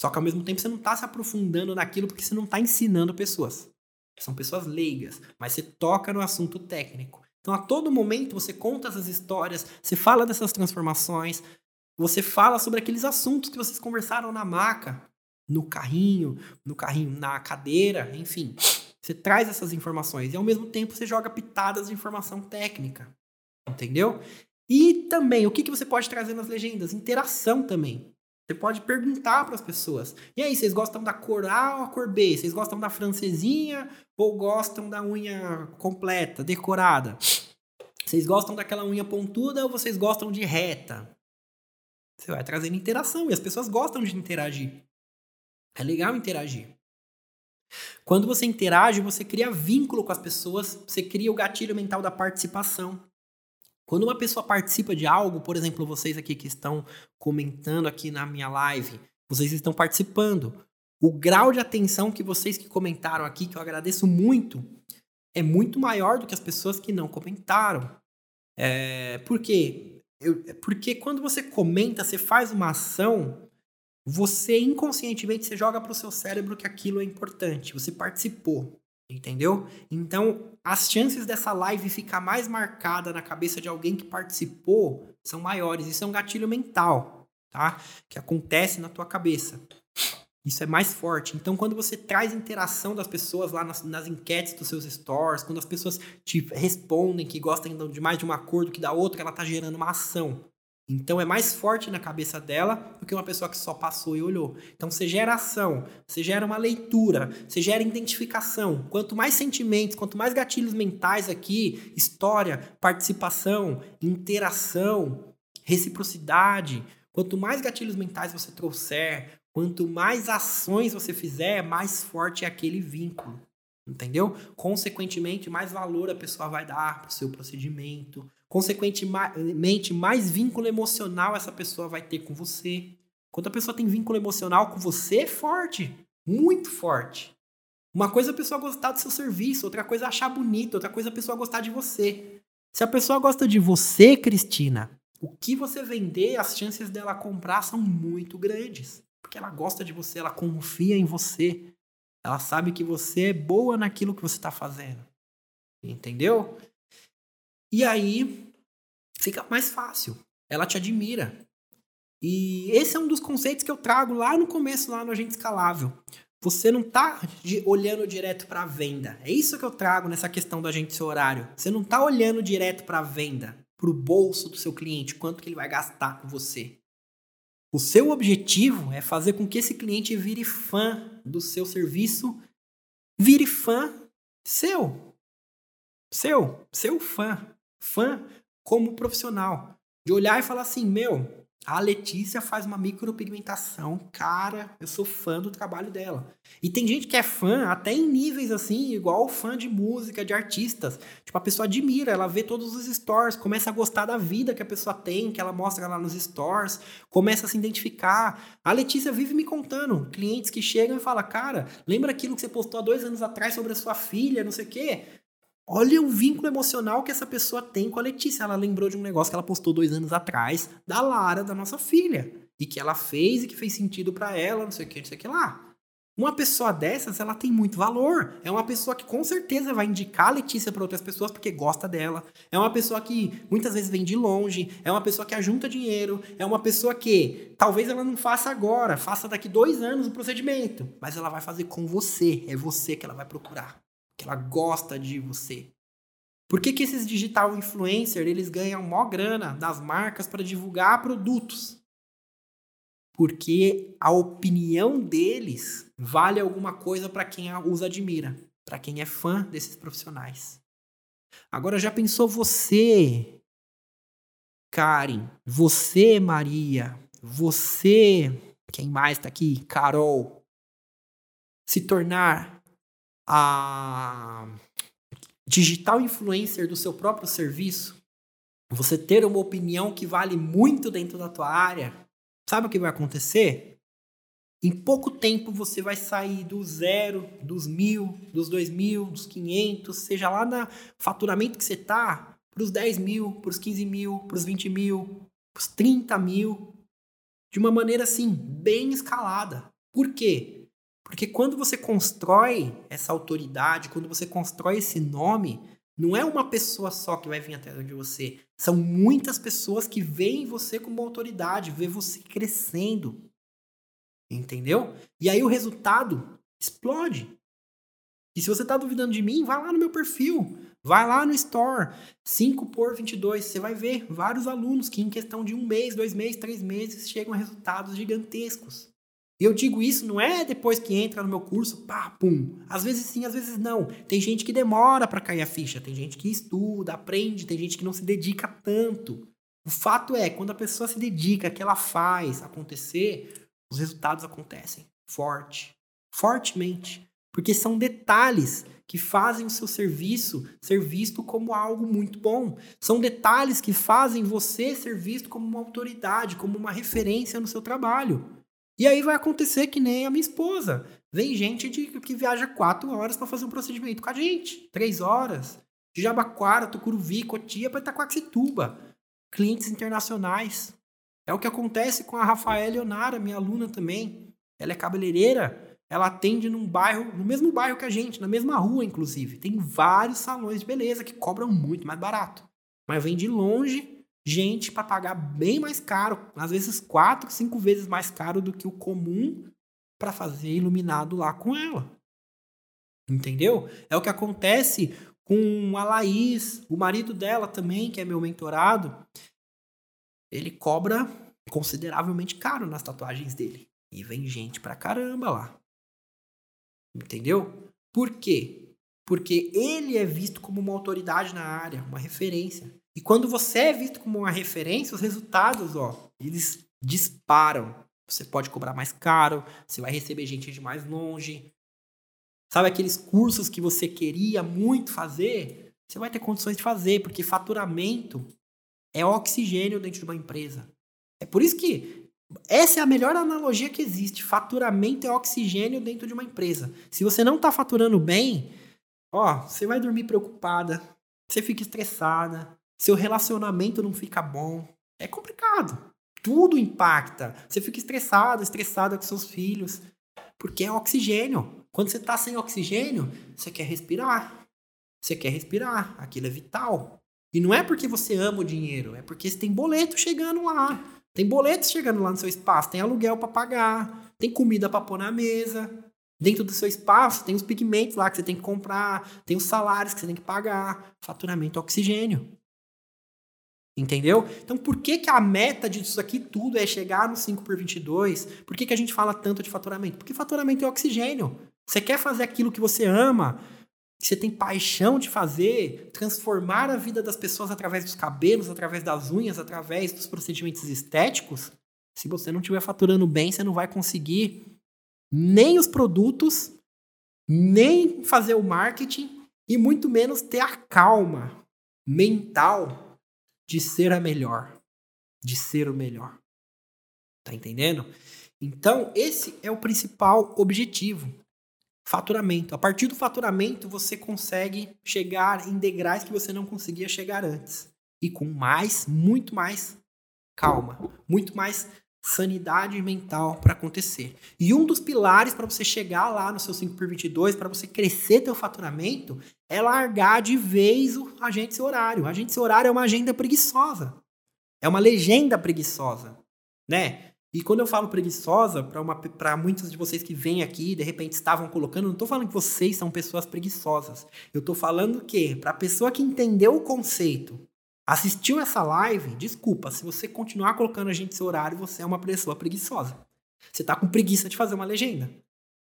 Só que ao mesmo tempo você não está se aprofundando naquilo porque você não está ensinando pessoas. São pessoas leigas, mas você toca no assunto técnico. Então, a todo momento, você conta essas histórias, você fala dessas transformações, você fala sobre aqueles assuntos que vocês conversaram na maca, no carrinho, no carrinho, na cadeira, enfim. Você traz essas informações e, ao mesmo tempo, você joga pitadas de informação técnica. Entendeu? E também, o que, que você pode trazer nas legendas? Interação também. Você pode perguntar para as pessoas. E aí, vocês gostam da cor A ou a cor B? Vocês gostam da francesinha ou gostam da unha completa, decorada? Vocês gostam daquela unha pontuda ou vocês gostam de reta? Você vai trazendo interação e as pessoas gostam de interagir. É legal interagir. Quando você interage, você cria vínculo com as pessoas, você cria o gatilho mental da participação. Quando uma pessoa participa de algo, por exemplo, vocês aqui que estão comentando aqui na minha live, vocês estão participando. O grau de atenção que vocês que comentaram aqui, que eu agradeço muito, é muito maior do que as pessoas que não comentaram. É, por quê? Eu, porque quando você comenta, você faz uma ação, você inconscientemente você joga para o seu cérebro que aquilo é importante. Você participou. Entendeu? Então, as chances dessa live ficar mais marcada na cabeça de alguém que participou são maiores. Isso é um gatilho mental, tá? Que acontece na tua cabeça. Isso é mais forte. Então, quando você traz interação das pessoas lá nas, nas, enquetes dos seus stores, quando as pessoas te respondem que gostam de mais de uma cor do que da outra, ela está gerando uma ação. Então é mais forte na cabeça dela do que uma pessoa que só passou e olhou. Então você gera ação, você gera uma leitura, você gera identificação. Quanto mais sentimentos, quanto mais gatilhos mentais aqui, história, participação, interação, reciprocidade, quanto mais gatilhos mentais você trouxer, quanto mais ações você fizer, mais forte é aquele vínculo. Entendeu? Consequentemente, mais valor a pessoa vai dar para o seu procedimento, Consequentemente, mais vínculo emocional essa pessoa vai ter com você. Quando a pessoa tem vínculo emocional com você, é forte. Muito forte. Uma coisa é a pessoa gostar do seu serviço, outra coisa é achar bonito, outra coisa é a pessoa gostar de você. Se a pessoa gosta de você, Cristina, o que você vender, as chances dela comprar são muito grandes. Porque ela gosta de você, ela confia em você. Ela sabe que você é boa naquilo que você está fazendo. Entendeu? E aí fica mais fácil. Ela te admira. E esse é um dos conceitos que eu trago lá no começo, lá no Agente Escalável. Você não está olhando direto para a venda. É isso que eu trago nessa questão do agente horário. Você não está olhando direto para a venda, para o bolso do seu cliente, quanto que ele vai gastar com você. O seu objetivo é fazer com que esse cliente vire fã do seu serviço, vire fã seu. Seu, seu fã fã como profissional. De olhar e falar assim, meu, a Letícia faz uma micropigmentação, cara, eu sou fã do trabalho dela. E tem gente que é fã até em níveis assim, igual fã de música, de artistas. Tipo, a pessoa admira, ela vê todos os stories, começa a gostar da vida que a pessoa tem, que ela mostra lá nos stories, começa a se identificar. A Letícia vive me contando, clientes que chegam e falam, cara, lembra aquilo que você postou há dois anos atrás sobre a sua filha, não sei o quê? Olha o vínculo emocional que essa pessoa tem com a Letícia. Ela lembrou de um negócio que ela postou dois anos atrás, da Lara, da nossa filha. E que ela fez e que fez sentido para ela, não sei o que, não sei o que lá. Uma pessoa dessas, ela tem muito valor. É uma pessoa que com certeza vai indicar a Letícia para outras pessoas porque gosta dela. É uma pessoa que muitas vezes vem de longe. É uma pessoa que ajunta dinheiro. É uma pessoa que talvez ela não faça agora, faça daqui dois anos o procedimento. Mas ela vai fazer com você. É você que ela vai procurar. Que ela gosta de você. Por que, que esses digital influencer eles ganham mó grana das marcas para divulgar produtos? porque a opinião deles vale alguma coisa para quem os admira, para quem é fã desses profissionais. Agora já pensou você, Karen, você, Maria, você, quem mais está aqui, Carol, se tornar a digital influencer do seu próprio serviço? Você ter uma opinião que vale muito dentro da tua área? Sabe o que vai acontecer? Em pouco tempo você vai sair do zero, dos mil, dos dois mil, dos quinhentos, seja lá no faturamento que você tá, para os 10 mil, para os 15 mil, para os 20 mil, para os 30 mil, de uma maneira assim, bem escalada. Por quê? Porque quando você constrói essa autoridade, quando você constrói esse nome, não é uma pessoa só que vai vir atrás de você. São muitas pessoas que veem você como autoridade, vê você crescendo. Entendeu? E aí o resultado explode. E se você está duvidando de mim, vai lá no meu perfil. Vai lá no Store, 5 por 22. Você vai ver vários alunos que, em questão de um mês, dois meses, três meses, chegam a resultados gigantescos. E eu digo isso não é depois que entra no meu curso, pá, pum. Às vezes sim, às vezes não. Tem gente que demora para cair a ficha, tem gente que estuda, aprende, tem gente que não se dedica tanto. O fato é, quando a pessoa se dedica, que ela faz acontecer, os resultados acontecem forte, fortemente, porque são detalhes que fazem o seu serviço ser visto como algo muito bom. São detalhes que fazem você ser visto como uma autoridade, como uma referência no seu trabalho. E aí vai acontecer que nem a minha esposa. Vem gente de, que viaja quatro horas para fazer um procedimento com a gente. Três horas. De Jabaquara, Tucuruvi, Cotia para Itaquaquecetuba. Clientes internacionais. É o que acontece com a Rafaela Leonara, minha aluna também. Ela é cabeleireira. Ela atende num bairro, no mesmo bairro que a gente, na mesma rua, inclusive. Tem vários salões de beleza que cobram muito mais barato. Mas vem de longe gente para pagar bem mais caro, às vezes quatro, cinco vezes mais caro do que o comum para fazer iluminado lá com ela. Entendeu? É o que acontece com a Laís, o marido dela também, que é meu mentorado. Ele cobra consideravelmente caro nas tatuagens dele. E vem gente pra caramba lá. Entendeu? Por quê? Porque ele é visto como uma autoridade na área, uma referência. E quando você é visto como uma referência, os resultados, ó, eles disparam. Você pode cobrar mais caro, você vai receber gente de mais longe. Sabe aqueles cursos que você queria muito fazer? Você vai ter condições de fazer, porque faturamento é oxigênio dentro de uma empresa. É por isso que essa é a melhor analogia que existe. Faturamento é oxigênio dentro de uma empresa. Se você não está faturando bem, ó, você vai dormir preocupada, você fica estressada, seu relacionamento não fica bom. É complicado. Tudo impacta. Você fica estressado, estressada com seus filhos. Porque é oxigênio. Quando você está sem oxigênio, você quer respirar. Você quer respirar. Aquilo é vital. E não é porque você ama o dinheiro, é porque você tem boleto chegando lá. Tem boletos chegando lá no seu espaço, tem aluguel para pagar, tem comida para pôr na mesa. Dentro do seu espaço, tem os pigmentos lá que você tem que comprar, tem os salários que você tem que pagar, faturamento oxigênio. Entendeu? Então, por que, que a meta disso aqui tudo é chegar no 5 por 22? Por que, que a gente fala tanto de faturamento? Porque faturamento é oxigênio. Você quer fazer aquilo que você ama, que você tem paixão de fazer, transformar a vida das pessoas através dos cabelos, através das unhas, através dos procedimentos estéticos. Se você não estiver faturando bem, você não vai conseguir nem os produtos, nem fazer o marketing e muito menos ter a calma mental de ser a melhor, de ser o melhor. Tá entendendo? Então, esse é o principal objetivo. Faturamento. A partir do faturamento, você consegue chegar em degraus que você não conseguia chegar antes. E com mais, muito mais calma, muito mais sanidade mental para acontecer. E um dos pilares para você chegar lá no seu 5 por 22, para você crescer teu faturamento, é largar de vez o agente seu horário. O agente seu horário é uma agenda preguiçosa. É uma legenda preguiçosa, né? E quando eu falo preguiçosa, para muitos de vocês que vêm aqui de repente estavam colocando, não estou falando que vocês são pessoas preguiçosas. Eu estou falando que, para a pessoa que entendeu o conceito, assistiu essa live, desculpa, se você continuar colocando a gente seu horário, você é uma pessoa preguiçosa. Você está com preguiça de fazer uma legenda.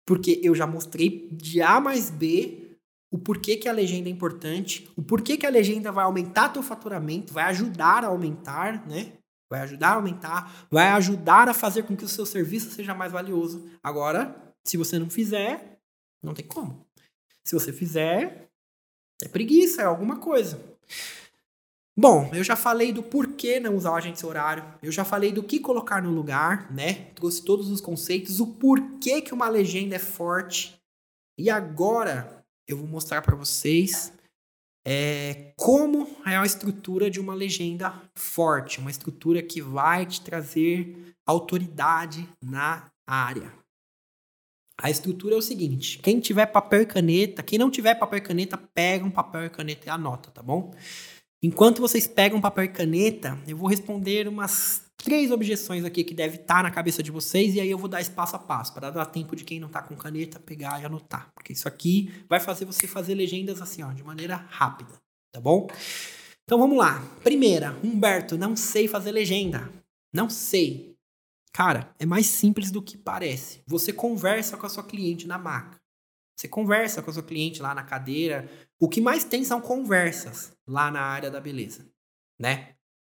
Porque eu já mostrei de A mais B o porquê que a legenda é importante, o porquê que a legenda vai aumentar teu faturamento, vai ajudar a aumentar, né? Vai ajudar a aumentar, vai ajudar a fazer com que o seu serviço seja mais valioso. Agora, se você não fizer, não tem como. Se você fizer, é preguiça, é alguma coisa. Bom, eu já falei do porquê não usar o agente horário, eu já falei do que colocar no lugar, né? Trouxe todos os conceitos, o porquê que uma legenda é forte. E agora eu vou mostrar para vocês é, como é a estrutura de uma legenda forte, uma estrutura que vai te trazer autoridade na área. A estrutura é o seguinte: quem tiver papel e caneta, quem não tiver papel e caneta, pega um papel e caneta e anota, tá bom? Enquanto vocês pegam papel e caneta, eu vou responder umas três objeções aqui que deve estar na cabeça de vocês e aí eu vou dar espaço a passo para dar tempo de quem não está com caneta pegar e anotar, porque isso aqui vai fazer você fazer legendas assim, ó, de maneira rápida, tá bom? Então vamos lá. Primeira, Humberto, não sei fazer legenda. Não sei. Cara, é mais simples do que parece. Você conversa com a sua cliente na maca. Você conversa com a sua cliente lá na cadeira. O que mais tem são conversas lá na área da beleza, né?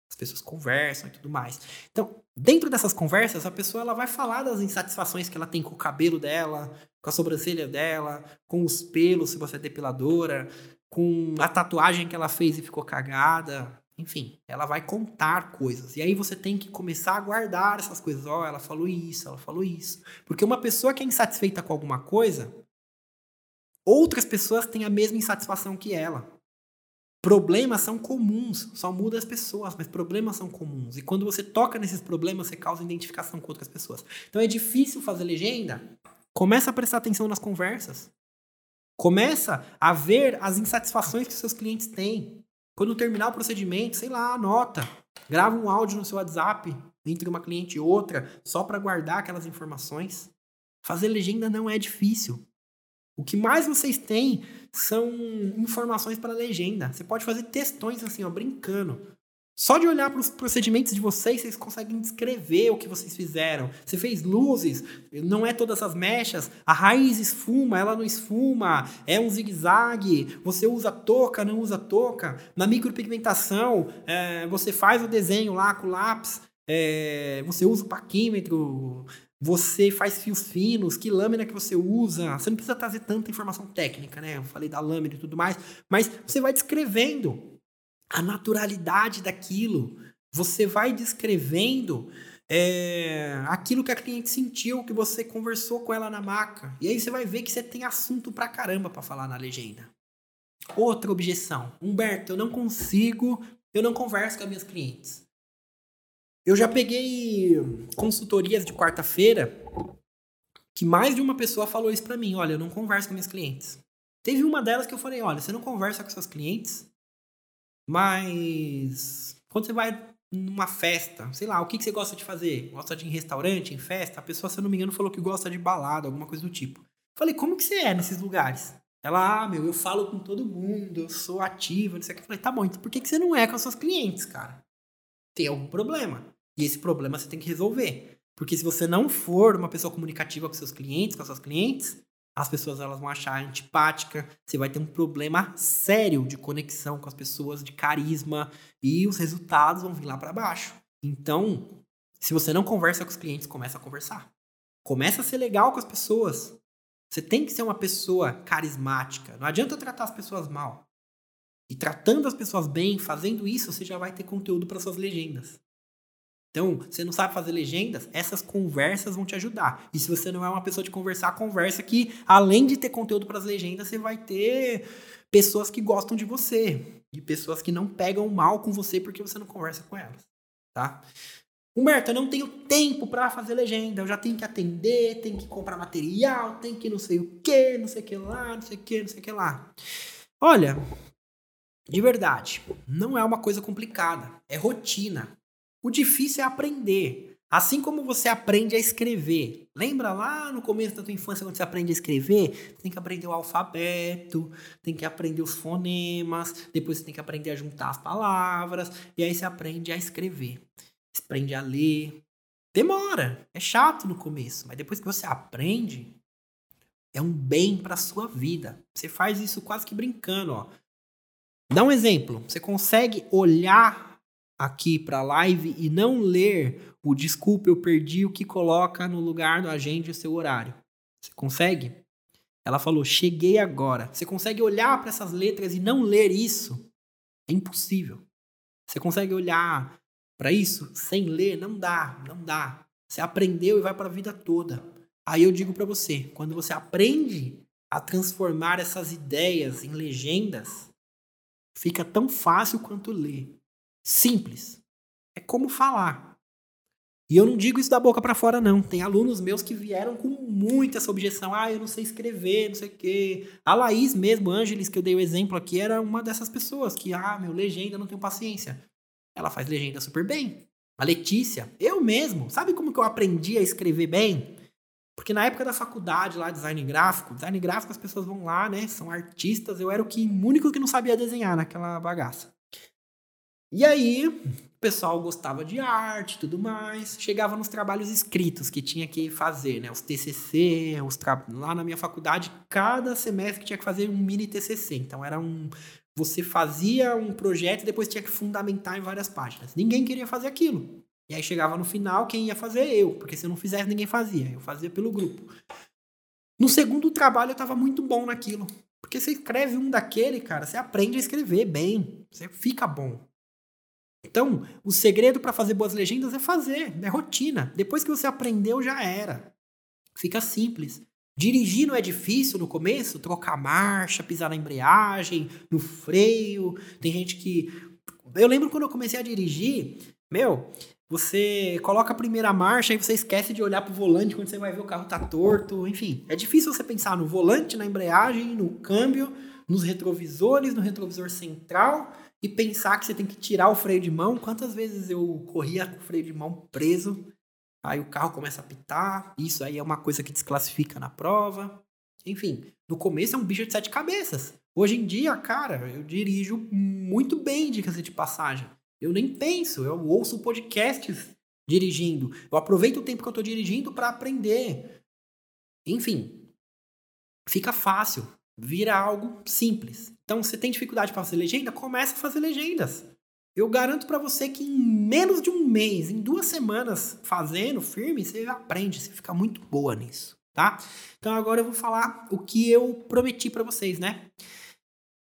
As pessoas conversam e tudo mais. Então, dentro dessas conversas, a pessoa ela vai falar das insatisfações que ela tem com o cabelo dela, com a sobrancelha dela, com os pelos, se você é depiladora, com a tatuagem que ela fez e ficou cagada. Enfim, ela vai contar coisas. E aí você tem que começar a guardar essas coisas. Ó, oh, ela falou isso, ela falou isso. Porque uma pessoa que é insatisfeita com alguma coisa, outras pessoas têm a mesma insatisfação que ela. Problemas são comuns, só muda as pessoas, mas problemas são comuns. E quando você toca nesses problemas, você causa identificação com outras pessoas. Então é difícil fazer legenda. Começa a prestar atenção nas conversas. Começa a ver as insatisfações que seus clientes têm. Quando terminar o procedimento, sei lá, anota. Grava um áudio no seu WhatsApp entre uma cliente e outra, só para guardar aquelas informações. Fazer legenda não é difícil. O que mais vocês têm são informações para legenda. Você pode fazer textões assim, ó, brincando. Só de olhar para os procedimentos de vocês, vocês conseguem descrever o que vocês fizeram. Você fez luzes, não é todas as mechas, a raiz esfuma, ela não esfuma, é um zigue-zague, você usa touca, não usa touca. Na micropigmentação, é, você faz o desenho lá com lápis, é, você usa o paquímetro, você faz fios finos, que lâmina que você usa. Você não precisa trazer tanta informação técnica, né? Eu falei da lâmina e tudo mais, mas você vai descrevendo a naturalidade daquilo. Você vai descrevendo é, aquilo que a cliente sentiu, que você conversou com ela na maca. E aí você vai ver que você tem assunto pra caramba para falar na legenda. Outra objeção. Humberto, eu não consigo, eu não converso com as minhas clientes. Eu já peguei consultorias de quarta-feira que mais de uma pessoa falou isso para mim. Olha, eu não converso com minhas clientes. Teve uma delas que eu falei, olha, você não conversa com seus clientes, mas quando você vai numa festa, sei lá, o que, que você gosta de fazer? Gosta de ir em restaurante, em festa? A pessoa, se eu não me engano, falou que gosta de balada, alguma coisa do tipo. Falei, como que você é nesses lugares? Ela, ah, meu, eu falo com todo mundo, eu sou ativa, não sei o que. Falei, tá bom, então por que, que você não é com os seus clientes, cara? Tem algum problema. E esse problema você tem que resolver. Porque se você não for uma pessoa comunicativa com seus clientes, com as suas clientes, as pessoas elas vão achar antipática, você vai ter um problema sério de conexão com as pessoas, de carisma, e os resultados vão vir lá para baixo. Então, se você não conversa com os clientes, começa a conversar. Começa a ser legal com as pessoas. Você tem que ser uma pessoa carismática. Não adianta tratar as pessoas mal. E tratando as pessoas bem, fazendo isso, você já vai ter conteúdo para suas legendas. Então, você não sabe fazer legendas? Essas conversas vão te ajudar. E se você não é uma pessoa de conversar, conversa que, além de ter conteúdo para as legendas, você vai ter pessoas que gostam de você. E pessoas que não pegam mal com você porque você não conversa com elas. Tá? Humberto, eu não tenho tempo para fazer legenda. Eu já tenho que atender, tenho que comprar material, tenho que não sei o que, não sei o que lá, não sei o que, não sei o que lá. Olha, de verdade, não é uma coisa complicada. É rotina. O difícil é aprender. Assim como você aprende a escrever. Lembra lá no começo da tua infância, quando você aprende a escrever? Tem que aprender o alfabeto, tem que aprender os fonemas, depois você tem que aprender a juntar as palavras, e aí você aprende a escrever. Você aprende a ler. Demora, é chato no começo, mas depois que você aprende, é um bem para sua vida. Você faz isso quase que brincando, ó. Dá um exemplo. Você consegue olhar aqui para a live e não ler o desculpa, eu perdi o que coloca no lugar do agende o seu horário. Você consegue? Ela falou: cheguei agora. Você consegue olhar para essas letras e não ler isso? É impossível. Você consegue olhar para isso sem ler? Não dá, não dá. Você aprendeu e vai para a vida toda. Aí eu digo para você: quando você aprende a transformar essas ideias em legendas, fica tão fácil quanto ler. Simples. É como falar. E eu não digo isso da boca para fora, não. Tem alunos meus que vieram com muita essa objeção. Ah, eu não sei escrever, não sei o quê. A Laís mesmo, Ângeles, que eu dei o exemplo aqui, era uma dessas pessoas que, ah, meu, legenda, não tenho paciência. Ela faz legenda super bem. A Letícia, eu mesmo. Sabe como que eu aprendi a escrever bem? Porque na época da faculdade lá, design gráfico, design gráfico as pessoas vão lá, né? São artistas. Eu era o que, único que não sabia desenhar naquela bagaça. E aí, o pessoal gostava de arte e tudo mais. Chegava nos trabalhos escritos que tinha que fazer, né? Os TCC, os tra... lá na minha faculdade, cada semestre tinha que fazer um mini TCC. Então era um você fazia um projeto e depois tinha que fundamentar em várias páginas. Ninguém queria fazer aquilo. E aí chegava no final, quem ia fazer eu, porque se eu não fizesse ninguém fazia. Eu fazia pelo grupo. No segundo trabalho eu estava muito bom naquilo. Porque você escreve um daquele, cara, você aprende a escrever bem, você fica bom. Então, o segredo para fazer boas legendas é fazer, é rotina. Depois que você aprendeu, já era. Fica simples. Dirigir não é difícil no começo? Trocar marcha, pisar na embreagem, no freio. Tem gente que. Eu lembro quando eu comecei a dirigir, meu, você coloca a primeira marcha e você esquece de olhar pro volante quando você vai ver o carro tá torto. Enfim, é difícil você pensar no volante, na embreagem, no câmbio, nos retrovisores, no retrovisor central e pensar que você tem que tirar o freio de mão. Quantas vezes eu corria com o freio de mão preso, aí o carro começa a pitar, isso aí é uma coisa que desclassifica na prova. Enfim, no começo é um bicho de sete cabeças. Hoje em dia, cara, eu dirijo muito bem, dicas de passagem. Eu nem penso, eu ouço podcasts dirigindo. Eu aproveito o tempo que eu estou dirigindo para aprender. Enfim, fica fácil vira algo simples. Então, se tem dificuldade para fazer legenda, começa a fazer legendas. Eu garanto para você que em menos de um mês, em duas semanas fazendo firme, você aprende, você fica muito boa nisso, tá? Então agora eu vou falar o que eu prometi para vocês, né?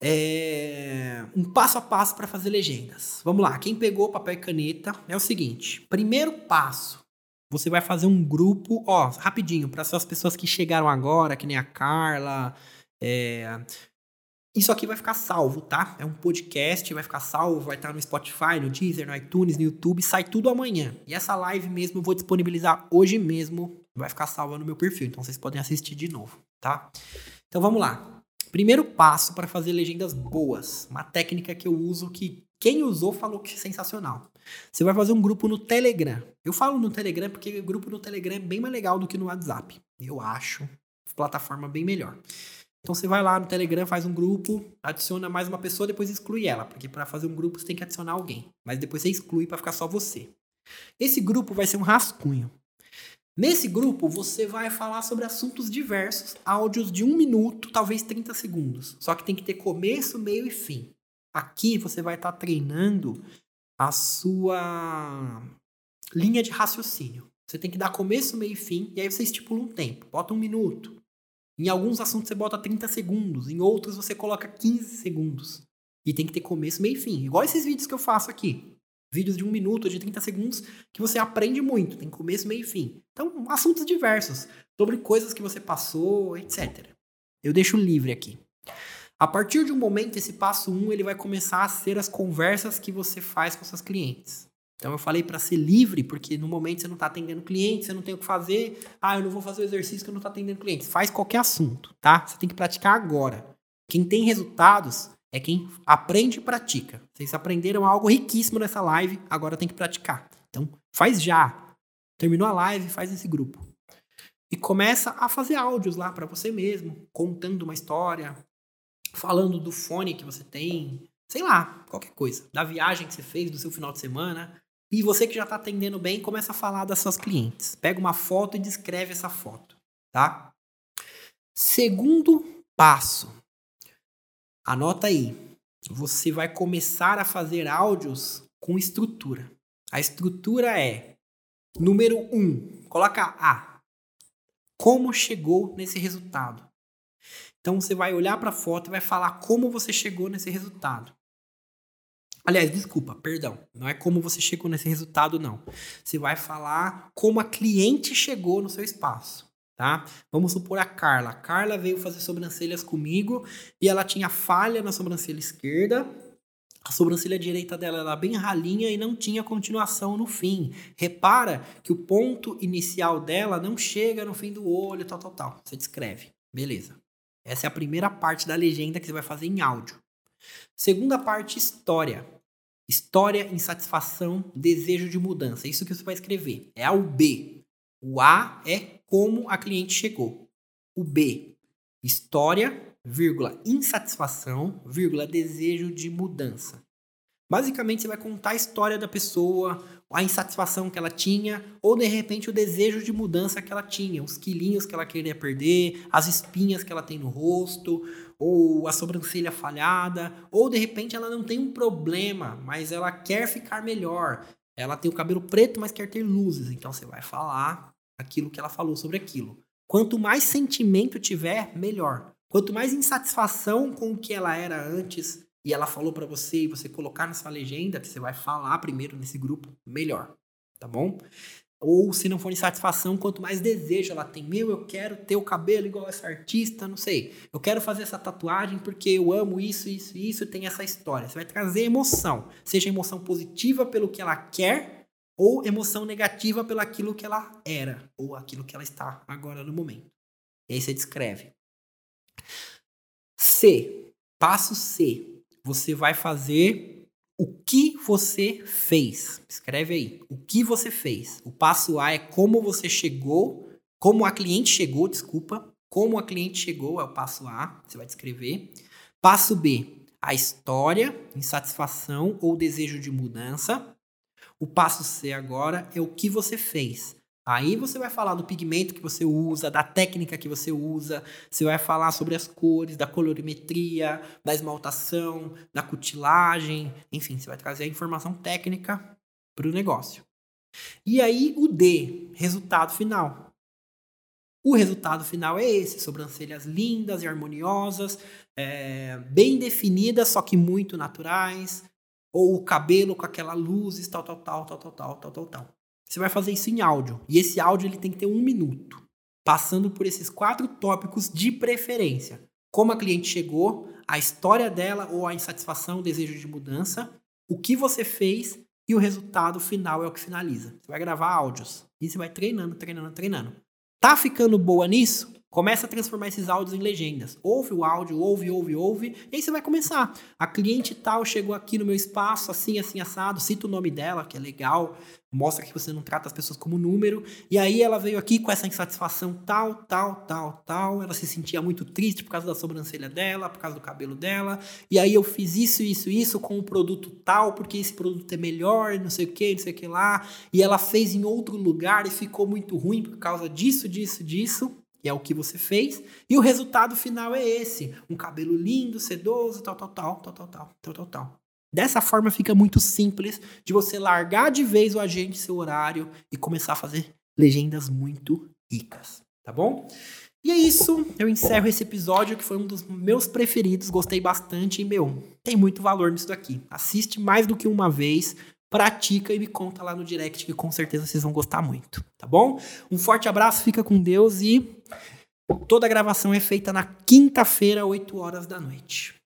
É um passo a passo para fazer legendas. Vamos lá, quem pegou papel e caneta é o seguinte: primeiro passo, você vai fazer um grupo, ó, rapidinho, para as pessoas que chegaram agora, que nem a Carla, é... Isso aqui vai ficar salvo, tá? É um podcast, vai ficar salvo, vai estar no Spotify, no Deezer, no iTunes, no YouTube, sai tudo amanhã. E essa live mesmo eu vou disponibilizar hoje mesmo, vai ficar salva no meu perfil, então vocês podem assistir de novo, tá? Então vamos lá. Primeiro passo para fazer legendas boas, uma técnica que eu uso que quem usou falou que é sensacional. Você vai fazer um grupo no Telegram. Eu falo no Telegram porque o grupo no Telegram é bem mais legal do que no WhatsApp. Eu acho. Plataforma bem melhor. Então você vai lá no Telegram, faz um grupo, adiciona mais uma pessoa, depois exclui ela, porque para fazer um grupo você tem que adicionar alguém, mas depois você exclui para ficar só você. Esse grupo vai ser um rascunho. Nesse grupo você vai falar sobre assuntos diversos, áudios de um minuto, talvez 30 segundos. Só que tem que ter começo, meio e fim. Aqui você vai estar tá treinando a sua linha de raciocínio. Você tem que dar começo, meio e fim, e aí você estipula um tempo. Bota um minuto, em alguns assuntos você bota 30 segundos, em outros você coloca 15 segundos. E tem que ter começo, meio e fim. Igual esses vídeos que eu faço aqui. Vídeos de um minuto, de 30 segundos, que você aprende muito. Tem começo, meio e fim. Então, assuntos diversos. Sobre coisas que você passou, etc. Eu deixo livre aqui. A partir de um momento, esse passo 1 um, ele vai começar a ser as conversas que você faz com seus clientes. Então eu falei para ser livre, porque no momento você não está atendendo cliente, você não tem o que fazer. Ah, eu não vou fazer o exercício que eu não estou atendendo cliente. Faz qualquer assunto, tá? Você tem que praticar agora. Quem tem resultados é quem aprende e pratica. Vocês aprenderam algo riquíssimo nessa live, agora tem que praticar. Então, faz já. Terminou a live, faz esse grupo. E começa a fazer áudios lá para você mesmo, contando uma história, falando do fone que você tem, sei lá, qualquer coisa, da viagem que você fez, do seu final de semana. E você que já está atendendo bem, começa a falar das suas clientes. Pega uma foto e descreve essa foto, tá? Segundo passo. Anota aí. Você vai começar a fazer áudios com estrutura. A estrutura é número um. Coloca A. Como chegou nesse resultado? Então você vai olhar para a foto e vai falar como você chegou nesse resultado. Aliás, desculpa, perdão. Não é como você chegou nesse resultado, não. Você vai falar como a cliente chegou no seu espaço, tá? Vamos supor a Carla. A Carla veio fazer sobrancelhas comigo e ela tinha falha na sobrancelha esquerda. A sobrancelha direita dela era bem ralinha e não tinha continuação no fim. Repara que o ponto inicial dela não chega no fim do olho, tal, tal, tal. Você descreve. Beleza. Essa é a primeira parte da legenda que você vai fazer em áudio. Segunda parte, história. História, insatisfação, desejo de mudança. Isso que você vai escrever. É o B. O A é como a cliente chegou. O B, história, vírgula, insatisfação, vírgula, desejo de mudança. Basicamente, você vai contar a história da pessoa, a insatisfação que ela tinha, ou de repente o desejo de mudança que ela tinha, os quilinhos que ela queria perder, as espinhas que ela tem no rosto, ou a sobrancelha falhada, ou de repente ela não tem um problema, mas ela quer ficar melhor. Ela tem o cabelo preto, mas quer ter luzes. Então você vai falar aquilo que ela falou sobre aquilo. Quanto mais sentimento tiver, melhor. Quanto mais insatisfação com o que ela era antes e ela falou para você e você colocar na sua legenda que você vai falar primeiro nesse grupo, melhor. Tá bom? Ou se não for insatisfação, quanto mais desejo ela tem. Meu, eu quero ter o cabelo igual essa artista, não sei. Eu quero fazer essa tatuagem porque eu amo isso, isso, isso, e tem essa história. Você vai trazer emoção. Seja emoção positiva pelo que ela quer, ou emoção negativa pelo aquilo que ela era, ou aquilo que ela está agora no momento. E aí você descreve. C. Passo C. Você vai fazer o que você fez. Escreve aí. O que você fez. O passo A é como você chegou, como a cliente chegou, desculpa. Como a cliente chegou é o passo A, você vai descrever. Passo B, a história, insatisfação ou desejo de mudança. O passo C agora é o que você fez. Aí você vai falar do pigmento que você usa, da técnica que você usa, você vai falar sobre as cores, da colorimetria, da esmaltação, da cutilagem, enfim, você vai trazer a informação técnica para o negócio. E aí o D, resultado final. O resultado final é esse: sobrancelhas lindas e harmoniosas, é, bem definidas, só que muito naturais, ou o cabelo com aquela luz, tal, tal, tal, tal, tal, tal, tal, tal, tal. Você vai fazer isso em áudio. E esse áudio ele tem que ter um minuto. Passando por esses quatro tópicos de preferência. Como a cliente chegou, a história dela ou a insatisfação, o desejo de mudança, o que você fez e o resultado final é o que finaliza. Você vai gravar áudios. E você vai treinando, treinando, treinando. Tá ficando boa nisso? Começa a transformar esses áudios em legendas. Ouve o áudio, ouve, ouve, ouve. E aí você vai começar. A cliente tal chegou aqui no meu espaço, assim, assim, assado. Cita o nome dela, que é legal. Mostra que você não trata as pessoas como número. E aí ela veio aqui com essa insatisfação tal, tal, tal, tal. Ela se sentia muito triste por causa da sobrancelha dela, por causa do cabelo dela. E aí eu fiz isso, isso, isso com o produto tal, porque esse produto é melhor, não sei o que, não sei o que lá. E ela fez em outro lugar e ficou muito ruim por causa disso, disso, disso que é o que você fez, e o resultado final é esse: um cabelo lindo, sedoso, tal, tal, tal, tal, tal, tal, tal, tal, tal. Dessa forma fica muito simples de você largar de vez o agente, seu horário e começar a fazer legendas muito ricas, tá bom? E é isso, eu encerro esse episódio que foi um dos meus preferidos, gostei bastante e, meu, tem muito valor nisso daqui. Assiste mais do que uma vez, pratica e me conta lá no direct que com certeza vocês vão gostar muito, tá bom? Um forte abraço, fica com Deus e toda a gravação é feita na quinta-feira, 8 horas da noite.